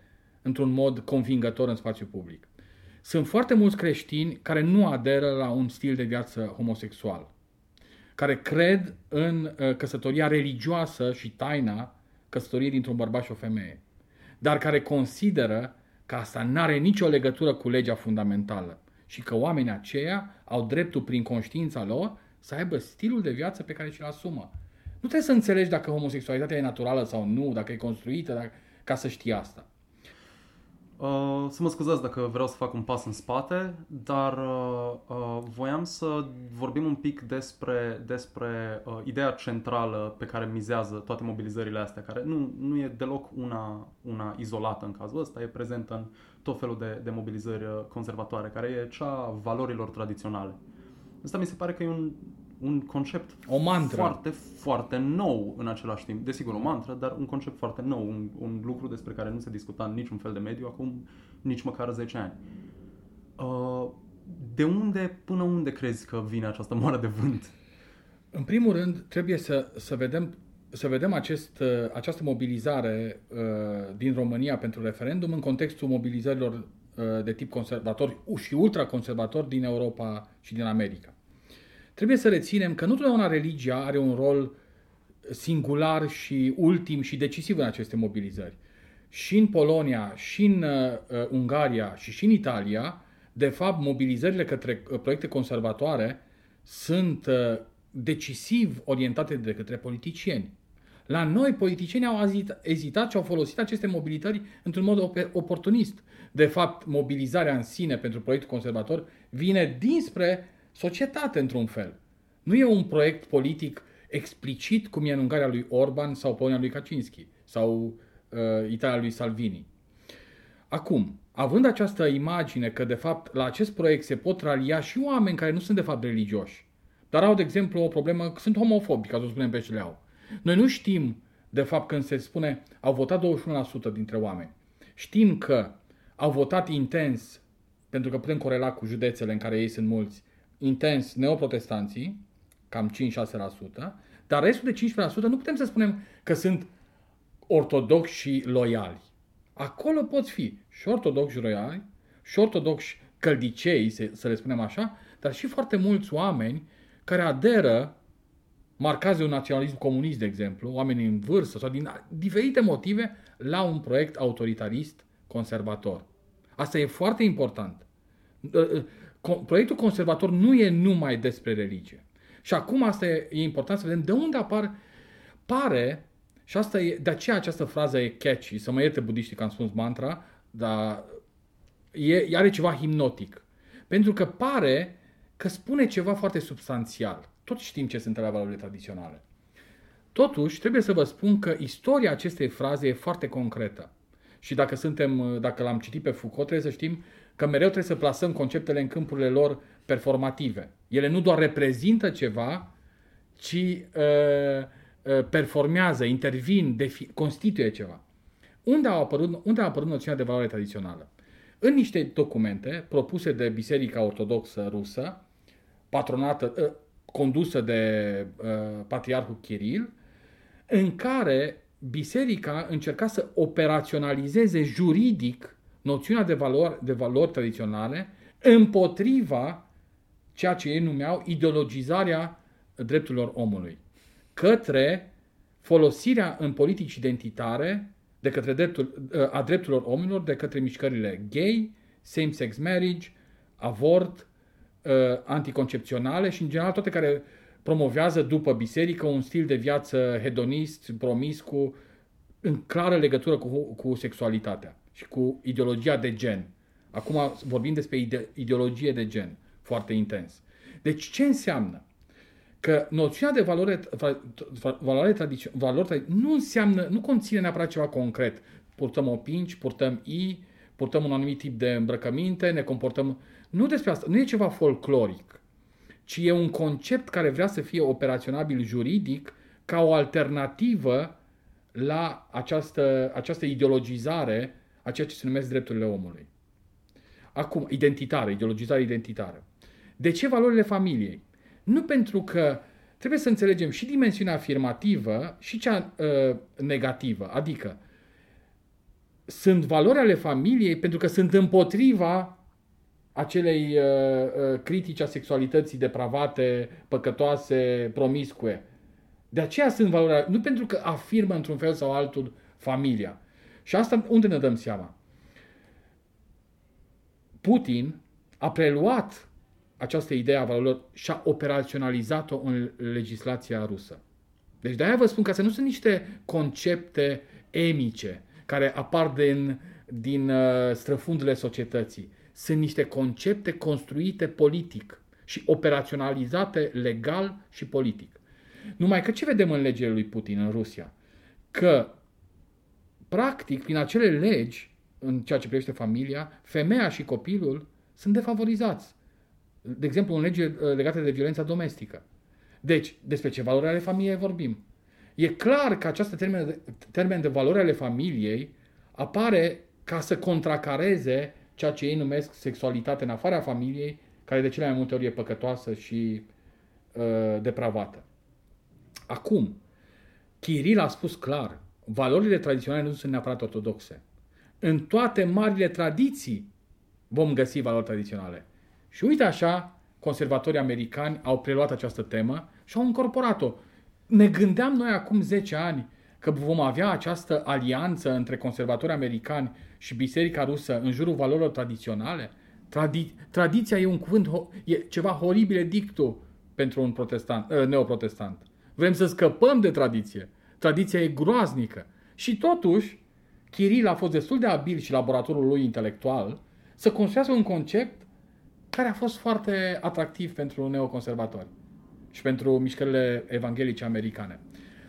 într-un mod convingător în spațiu public. Sunt foarte mulți creștini care nu aderă la un stil de viață homosexual, care cred în uh, căsătoria religioasă și taina căsătoriei dintr-un bărbat și o femeie, dar care consideră că asta nu are nicio legătură cu legea fundamentală și că oamenii aceia au dreptul prin conștiința lor să aibă stilul de viață pe care și-l asumă. Nu trebuie să înțelegi dacă homosexualitatea e naturală sau nu, dacă e construită, dacă, ca să știi asta.
Uh, să mă scuzați dacă vreau să fac un pas în spate, dar uh, uh, voiam să vorbim un pic despre, despre uh, ideea centrală pe care mizează toate mobilizările astea, care nu, nu e deloc una, una izolată în cazul ăsta, e prezentă în tot felul de, de mobilizări uh, conservatoare, care e cea a valorilor tradiționale. Asta mi se pare că e un un concept
o mantră.
foarte, foarte nou în același timp. Desigur, o mantră, dar un concept foarte nou, un, un lucru despre care nu se discuta în niciun fel de mediu acum nici măcar 10 ani. Uh, de unde până unde crezi că vine această moară de vânt?
În primul rând, trebuie să, să vedem să vedem acest, uh, această mobilizare uh, din România pentru referendum în contextul mobilizărilor uh, de tip conservator și ultraconservator din Europa și din America. Trebuie să reținem că nu totdeauna religia are un rol singular și ultim și decisiv în aceste mobilizări. Și în Polonia, și în uh, Ungaria, și și în Italia, de fapt, mobilizările către uh, proiecte conservatoare sunt uh, decisiv orientate de către politicieni. La noi, politicienii au ezitat și au folosit aceste mobilitări într-un mod oportunist. De fapt, mobilizarea în sine pentru proiectul conservator vine dinspre societate într-un fel. Nu e un proiect politic explicit cum e în Ungaria lui Orban sau Polonia lui Kaczynski sau uh, Italia lui Salvini. Acum, având această imagine că de fapt la acest proiect se pot ralia și oameni care nu sunt de fapt religioși, dar au de exemplu o problemă, sunt homofobi, ca să o spunem pe ce au. Noi nu știm de fapt când se spune au votat 21% dintre oameni. Știm că au votat intens, pentru că putem corela cu județele în care ei sunt mulți, intens neoprotestanții, cam 5-6%, dar restul de 15% nu putem să spunem că sunt ortodoxi și loiali. Acolo poți fi și ortodoxi roiali, și ortodoxi căldicei, să le spunem așa, dar și foarte mulți oameni care aderă, marcați de un naționalism comunist, de exemplu, oameni în vârstă sau din diferite motive, la un proiect autoritarist conservator. Asta e foarte important. Uh, uh, proiectul conservator nu e numai despre religie. Și acum asta e, e important să vedem de unde apar, pare, și asta e, de aceea această frază e catchy, să mă ierte budiștii că am spus mantra, dar e, are ceva hipnotic. Pentru că pare că spune ceva foarte substanțial. Tot știm ce sunt la valorile tradiționale. Totuși, trebuie să vă spun că istoria acestei fraze e foarte concretă. Și dacă suntem, dacă l-am citit pe Foucault, trebuie să știm că mereu trebuie să plasăm conceptele în câmpurile lor performative. Ele nu doar reprezintă ceva, ci uh, uh, performează, intervin, defi- constituie ceva. Unde a apărut, unde a apărut noțiunea de valoare tradițională? În niște documente propuse de Biserica Ortodoxă Rusă, patronată, uh, condusă de uh, Patriarhul Kiril, în care biserica încerca să operaționalizeze juridic noțiunea de valori, de valori tradiționale împotriva ceea ce ei numeau ideologizarea drepturilor omului, către folosirea în politici identitare de către dreptul, a drepturilor omilor de către mișcările gay, same-sex marriage, avort, uh, anticoncepționale și în general toate care promovează după biserică un stil de viață hedonist, promiscu, în clară legătură cu, cu sexualitatea și cu ideologia de gen. Acum vorbim despre ide- ideologie de gen, foarte intens. Deci ce înseamnă? Că noțiunea de valoare, valoare, tradițio- valori nu înseamnă, nu conține neapărat ceva concret. Purtăm opinci, purtăm i, purtăm un anumit tip de îmbrăcăminte, ne comportăm... Nu despre asta, nu e ceva folcloric ci e un concept care vrea să fie operaționabil juridic ca o alternativă la această, această ideologizare a ceea ce se numesc drepturile omului. Acum, identitară, ideologizare identitară. De ce valorile familiei? Nu pentru că trebuie să înțelegem și dimensiunea afirmativă și cea uh, negativă, adică sunt valori ale familiei pentru că sunt împotriva acelei uh, uh, critici a sexualității depravate, păcătoase, promiscue. De aceea sunt valori, nu pentru că afirmă într-un fel sau altul familia. Și asta unde ne dăm seama? Putin a preluat această idee a valorilor și a operaționalizat-o în legislația rusă. Deci de-aia vă spun că astea nu sunt niște concepte emice care apar din, din uh, străfundurile societății sunt niște concepte construite politic și operaționalizate legal și politic. Numai că ce vedem în legile lui Putin în Rusia? Că, practic, prin acele legi, în ceea ce privește familia, femeia și copilul sunt defavorizați. De exemplu, în lege uh, legate de violența domestică. Deci, despre ce valori ale familiei vorbim? E clar că această termen de, termen de valori ale familiei apare ca să contracareze ceea ce ei numesc sexualitate în afara familiei, care de cele mai multe ori e păcătoasă și uh, depravată. Acum, Chiril a spus clar, valorile tradiționale nu sunt neapărat ortodoxe. În toate marile tradiții vom găsi valori tradiționale. Și uite așa, conservatorii americani au preluat această temă și au incorporat-o. Ne gândeam noi acum 10 ani că vom avea această alianță între conservatori americani și Biserica Rusă în jurul valorilor tradiționale? Tradi- tradiția e un cuvânt, e ceva horibile dictu pentru un protestant, uh, neoprotestant. Vrem să scăpăm de tradiție. Tradiția e groaznică. Și totuși, Kiril a fost destul de abil și laboratorul lui intelectual să construiască un concept care a fost foarte atractiv pentru neoconservatori și pentru mișcările evanghelice americane.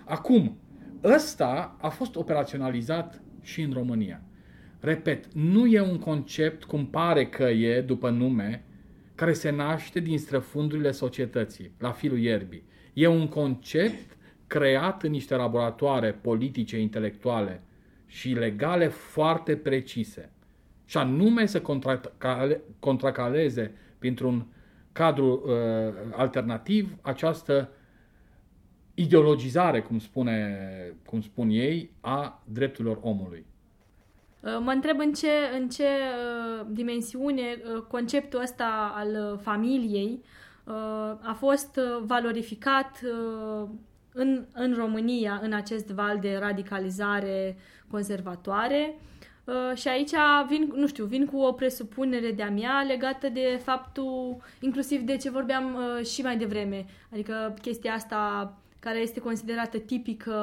Acum, ăsta a fost operaționalizat și în România. Repet, nu e un concept cum pare că e după nume, care se naște din străfundurile societății, la filul ierbii. E un concept creat în niște laboratoare politice, intelectuale și legale foarte precise. Și anume să contracale, contracaleze printr-un cadru uh, alternativ această ideologizare, cum, spune, cum spun ei, a drepturilor omului.
Uh, mă întreb în ce, în ce uh, dimensiune uh, conceptul ăsta al familiei a fost valorificat în, în România, în acest val de radicalizare conservatoare. Și aici vin, nu știu, vin cu o presupunere de-a mea legată de faptul, inclusiv de ce vorbeam și mai devreme, adică chestia asta care este considerată tipică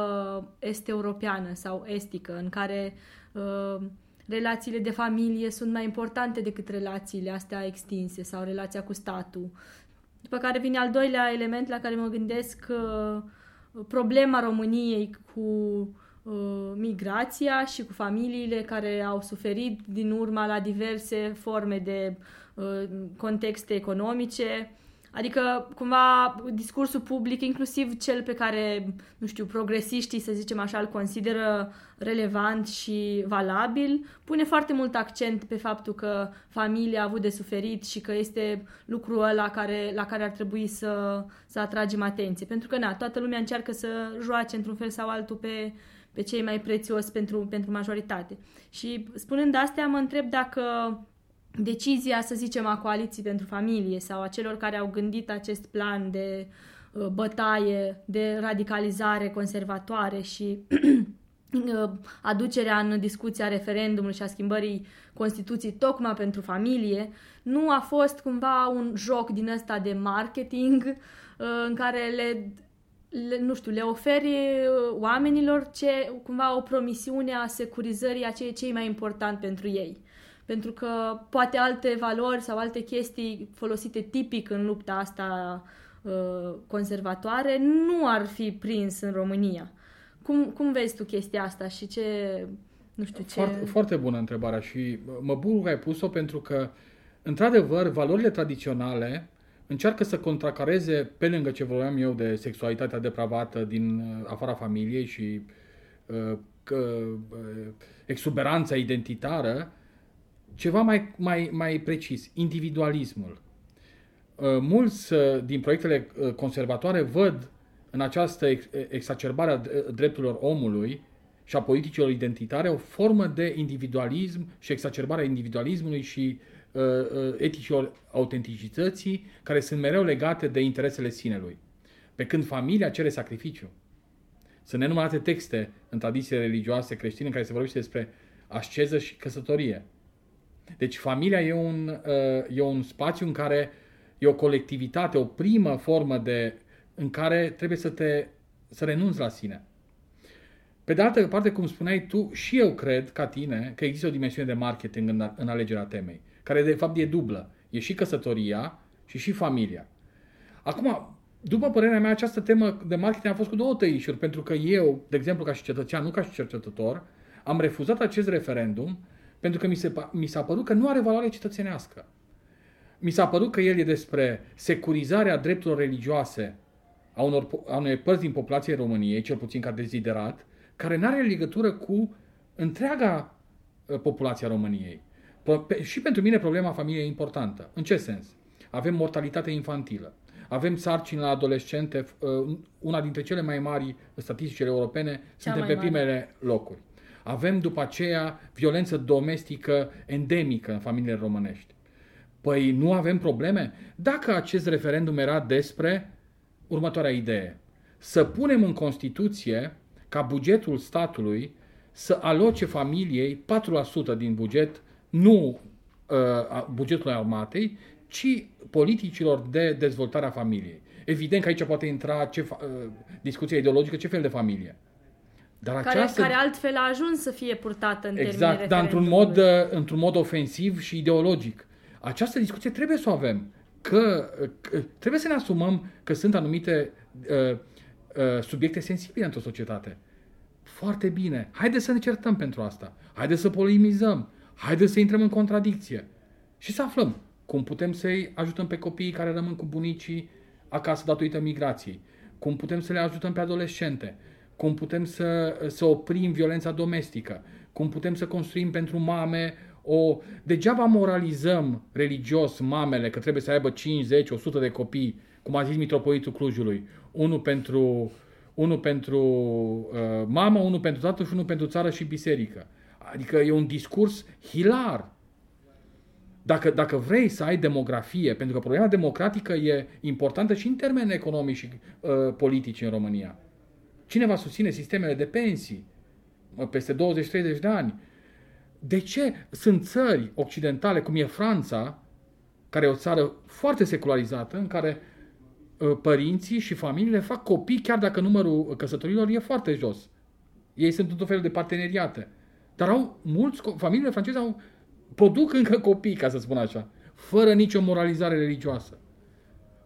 est-europeană sau estică, în care uh, relațiile de familie sunt mai importante decât relațiile astea extinse sau relația cu statul. După care vine al doilea element la care mă gândesc uh, problema României cu uh, migrația și cu familiile care au suferit din urma la diverse forme de uh, contexte economice Adică, cumva, discursul public, inclusiv cel pe care, nu știu, progresiștii, să zicem așa, îl consideră relevant și valabil, pune foarte mult accent pe faptul că familia a avut de suferit și că este lucrul ăla care, la care ar trebui să, să atragem atenție. Pentru că, na, toată lumea încearcă să joace într-un fel sau altul pe, pe cei mai prețios pentru, pentru majoritate. Și spunând astea, mă întreb dacă decizia, să zicem, a coaliții pentru familie sau a celor care au gândit acest plan de uh, bătaie, de radicalizare conservatoare și uh, aducerea în discuția referendumului și a schimbării Constituției tocmai pentru familie, nu a fost cumva un joc din ăsta de marketing uh, în care le, le, nu știu, le oferi uh, oamenilor ce, cumva o promisiune a securizării a ceea ce e mai important pentru ei pentru că poate alte valori sau alte chestii folosite tipic în lupta asta uh, conservatoare nu ar fi prins în România. Cum, cum vezi tu chestia asta și ce, nu știu ce...
Foarte, foarte bună întrebarea și mă bucur că ai pus-o pentru că, într-adevăr, valorile tradiționale încearcă să contracareze, pe lângă ce vorbeam eu de sexualitatea depravată din uh, afara familiei și uh, uh, exuberanța identitară, ceva mai, mai, mai precis, individualismul. Uh, mulți uh, din proiectele uh, conservatoare văd în această exacerbare a drepturilor omului și a politicilor identitare o formă de individualism și exacerbarea individualismului și uh, eticilor autenticității care sunt mereu legate de interesele sinelui. Pe când familia cere sacrificiu. Sunt nenumărate texte în tradițiile religioase creștine în care se vorbește despre asceză și căsătorie. Deci familia e un, uh, e un spațiu în care e o colectivitate, o primă formă de în care trebuie să te să renunți la sine. Pe de altă parte, cum spuneai tu, și eu cred, ca tine, că există o dimensiune de marketing în, în alegerea temei, care de fapt e dublă. E și căsătoria și și familia. Acum, după părerea mea, această temă de marketing a fost cu două tăișuri, pentru că eu, de exemplu, ca și cetățean, nu ca și cercetător, am refuzat acest referendum pentru că mi, se, mi s-a părut că nu are valoare cetățenească. Mi s-a părut că el e despre securizarea drepturilor religioase a, unor, a unei părți din populației României, cel puțin ca deziderat, care nu are legătură cu întreaga uh, populație a României. Și pentru mine problema familiei e importantă. În ce sens? Avem mortalitate infantilă. Avem sarcini la adolescente, uh, una dintre cele mai mari statisticile europene, Cea suntem pe primele mare. locuri. Avem după aceea violență domestică endemică în familiile românești. Păi nu avem probleme? Dacă acest referendum era despre următoarea idee. Să punem în Constituție ca bugetul statului să aloce familiei 4% din buget, nu uh, bugetul armatei, ci politicilor de dezvoltare a familiei. Evident că aici poate intra ce, uh, discuția ideologică, ce fel de familie.
Dar care, această... care altfel a ajuns să fie purtată în
Exact, dar într-un mod, uh, într-un mod ofensiv și ideologic. Această discuție trebuie să o avem. Că, că trebuie să ne asumăm că sunt anumite uh, uh, subiecte sensibile într-o societate. Foarte bine. Haideți să ne certăm pentru asta. Haideți să polemizăm. Haideți să intrăm în contradicție. Și să aflăm cum putem să-i ajutăm pe copiii care rămân cu bunicii acasă datorită migrației. Cum putem să le ajutăm pe adolescente cum putem să, să oprim violența domestică, cum putem să construim pentru mame o... Degeaba moralizăm religios mamele că trebuie să aibă 5, 10, 100 de copii, cum a zis mitropolitul Clujului, unul pentru, unul pentru uh, mamă, unul pentru tată și unul pentru țară și biserică. Adică e un discurs hilar. Dacă, dacă vrei să ai demografie, pentru că problema democratică e importantă și în termeni economici și uh, politici în România. Cine va susține sistemele de pensii peste 20-30 de ani? De ce sunt țări occidentale, cum e Franța, care e o țară foarte secularizată, în care uh, părinții și familiile fac copii chiar dacă numărul căsătorilor e foarte jos. Ei sunt într-un fel de parteneriate. Dar au mulți, familiile franceze au, produc încă copii, ca să spun așa, fără nicio moralizare religioasă.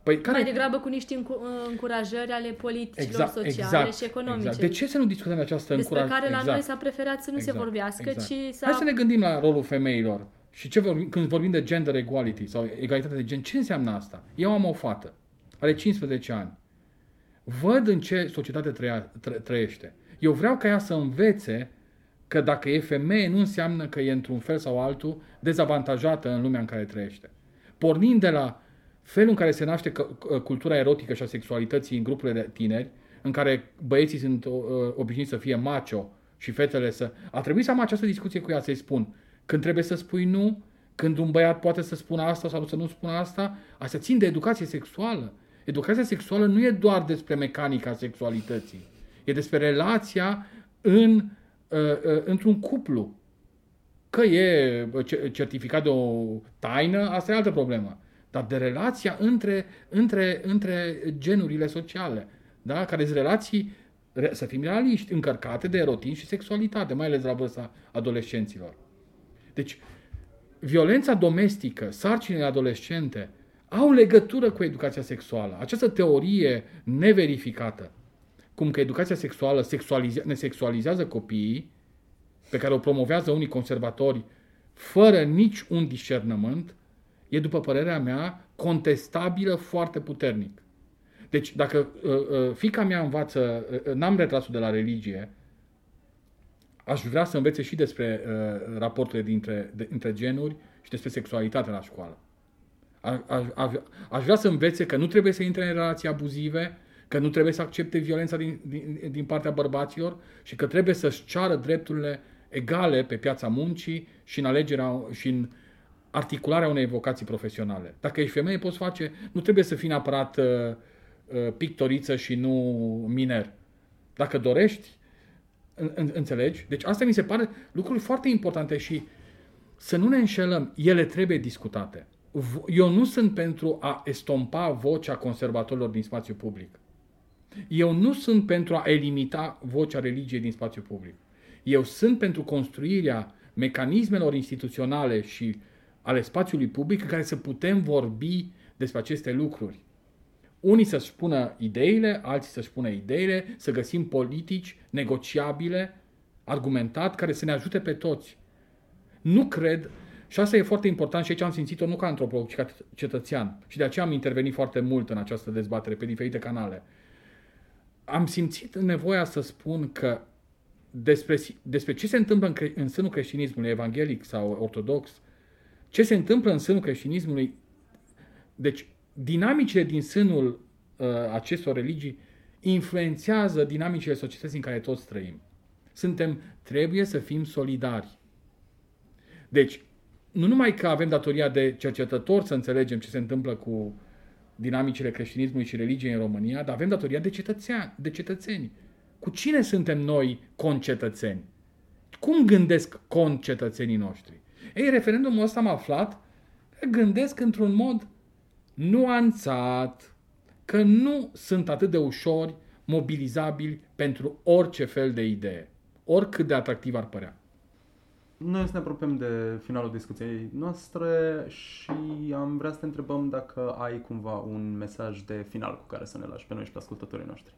Păi care... Mai degrabă cu niște încurajări ale politicilor exact, sociale exact, și economice. Exact.
De ce să nu discutăm această încurajare?
Despre care la exact. noi s-a preferat să nu exact, se vorbească, exact. ci să...
Hai să ne gândim la rolul femeilor. Și ce vorbim, când vorbim de gender equality sau egalitate de gen, ce înseamnă asta? Eu am o fată, are 15 ani. Văd în ce societate trăia, tră, trăiește. Eu vreau ca ea să învețe că dacă e femeie, nu înseamnă că e într-un fel sau altul dezavantajată în lumea în care trăiește. Pornind de la felul în care se naște cultura erotică și a sexualității în grupurile de tineri, în care băieții sunt uh, obișnuiți să fie macho și fetele să... A trebuit să am această discuție cu ea, să-i spun când trebuie să spui nu, când un băiat poate să spună asta sau să nu spună asta, asta țin de educație sexuală. Educația sexuală nu e doar despre mecanica sexualității, e despre relația în, uh, uh, într-un cuplu. Că e certificat de o taină, asta e altă problemă dar de relația între, între, între genurile sociale, da? care sunt relații, să fim realiști, încărcate de erotism și sexualitate, mai ales la vârsta adolescenților. Deci, violența domestică, sarcinile adolescente, au legătură cu educația sexuală. Această teorie neverificată, cum că educația sexuală sexualize- ne sexualizează copiii, pe care o promovează unii conservatori, fără nici un discernământ, e, după părerea mea, contestabilă foarte puternic. Deci, dacă uh, uh, fica mea învață, uh, n-am retras de la religie, aș vrea să învețe și despre uh, raporturile dintre, de, între genuri și despre sexualitate la școală. A, a, a, aș vrea să învețe că nu trebuie să intre în relații abuzive, că nu trebuie să accepte violența din, din, din partea bărbaților și că trebuie să-și ceară drepturile egale pe piața muncii și în alegerea și în articularea unei vocații profesionale. Dacă ești femeie, poți face, nu trebuie să fii neapărat uh, uh, pictoriță și nu miner. Dacă dorești, în, în, înțelegi? Deci asta mi se pare lucruri foarte importante și să nu ne înșelăm, ele trebuie discutate. Eu nu sunt pentru a estompa vocea conservatorilor din spațiu public. Eu nu sunt pentru a elimita vocea religiei din spațiu public. Eu sunt pentru construirea mecanismelor instituționale și uh, ale spațiului public în care să putem vorbi despre aceste lucruri. Unii să-și spună ideile, alții să-și spună ideile, să găsim politici negociabile, argumentat, care să ne ajute pe toți. Nu cred, și asta e foarte important și aici am simțit-o nu ca antropolog, ci ca cetățean. Și de aceea am intervenit foarte mult în această dezbatere pe diferite canale. Am simțit nevoia să spun că despre, despre ce se întâmplă în, cre, în sânul creștinismului evanghelic sau ortodox, ce se întâmplă în sânul creștinismului, deci dinamicile din sânul uh, acestor religii influențează dinamicile societății în care toți trăim. Suntem, trebuie să fim solidari. Deci, nu numai că avem datoria de cercetător să înțelegem ce se întâmplă cu dinamicile creștinismului și religiei în România, dar avem datoria de, cetățean, de cetățeni. Cu cine suntem noi concetățeni? Cum gândesc concetățenii noștri? Ei, referendumul ăsta am aflat că gândesc într-un mod nuanțat, că nu sunt atât de ușori mobilizabili pentru orice fel de idee, oricât de atractiv ar părea.
Noi să ne apropiem de finalul discuției noastre și am vrea să te întrebăm dacă ai cumva un mesaj de final cu care să ne lași pe noi și pe ascultătorii noștri.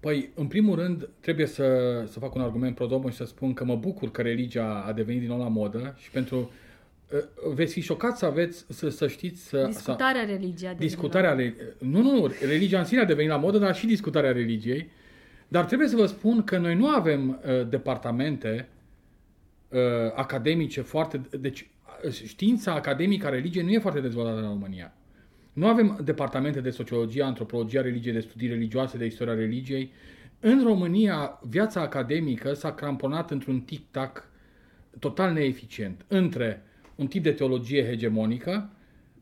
Păi, în primul rând, trebuie să, să fac un argument pro și să spun că mă bucur că religia a devenit din nou la modă și pentru uh, veți fi șocați să aveți, să, să știți... Să,
discutarea să, religiei.
Discutarea, re, nu, nu, nu, religia în sine a devenit la modă, dar și discutarea religiei. Dar trebuie să vă spun că noi nu avem uh, departamente uh, academice foarte... Deci, știința academică a religiei nu e foarte dezvoltată în România. Nu avem departamente de sociologie, antropologie, religie, de studii religioase, de istoria religiei. În România, viața academică s-a cramponat într-un tic-tac total neeficient între un tip de teologie hegemonică,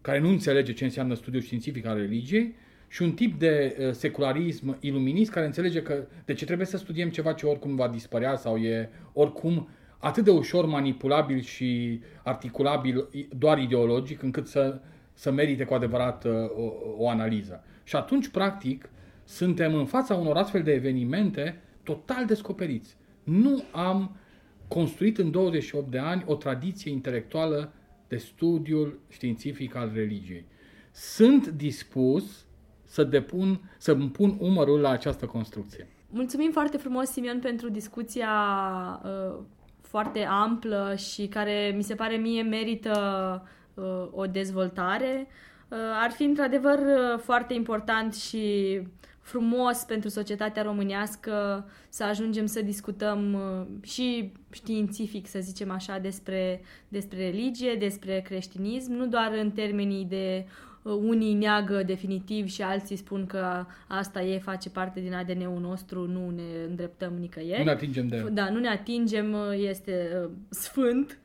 care nu înțelege ce înseamnă studiul științific al religiei, și un tip de uh, secularism iluminist care înțelege că de ce trebuie să studiem ceva ce oricum va dispărea sau e oricum atât de ușor manipulabil și articulabil doar ideologic încât să, să merite cu adevărat uh, o, o analiză. Și atunci, practic, suntem în fața unor astfel de evenimente total descoperiți. Nu am construit în 28 de ani o tradiție intelectuală de studiul științific al religiei. Sunt dispus să depun, să îmi pun umărul la această construcție.
Mulțumim foarte frumos, Simion, pentru discuția uh, foarte amplă și care mi se pare mie merită uh, o dezvoltare. Uh, ar fi într-adevăr uh, foarte important și frumos pentru societatea românească să ajungem să discutăm uh, și științific, să zicem așa, despre, despre religie, despre creștinism, nu doar în termenii de uh, unii neagă definitiv și alții spun că asta e, face parte din ADN-ul nostru, nu ne îndreptăm nicăieri. Nu
ne atingem de el.
Da, nu ne atingem, uh, este uh, sfânt,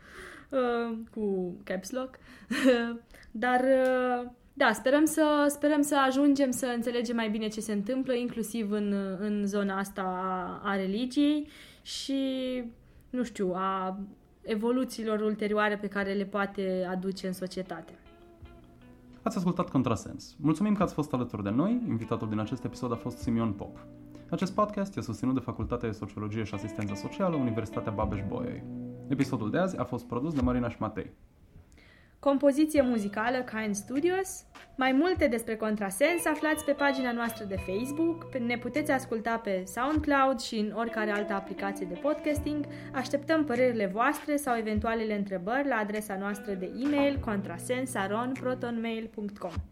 uh, cu caps lock, dar uh, da, sperăm să, sperăm să ajungem să înțelegem mai bine ce se întâmplă, inclusiv în, în zona asta a, a religiei și, nu știu, a evoluțiilor ulterioare pe care le poate aduce în societate.
Ați ascultat Contrasens. Mulțumim că ați fost alături de noi. Invitatul din acest episod a fost Simion Pop. Acest podcast este susținut de Facultatea de Sociologie și Asistență Socială, Universitatea Babeș-Bolyai. Episodul de azi a fost produs de Marina Șmatei.
Compoziție muzicală Kind Studios. Mai multe despre contrasens aflați pe pagina noastră de Facebook, ne puteți asculta pe SoundCloud și în oricare altă aplicație de podcasting. Așteptăm părerile voastre sau eventualele întrebări la adresa noastră de e-mail contrasensaronprotonmail.com.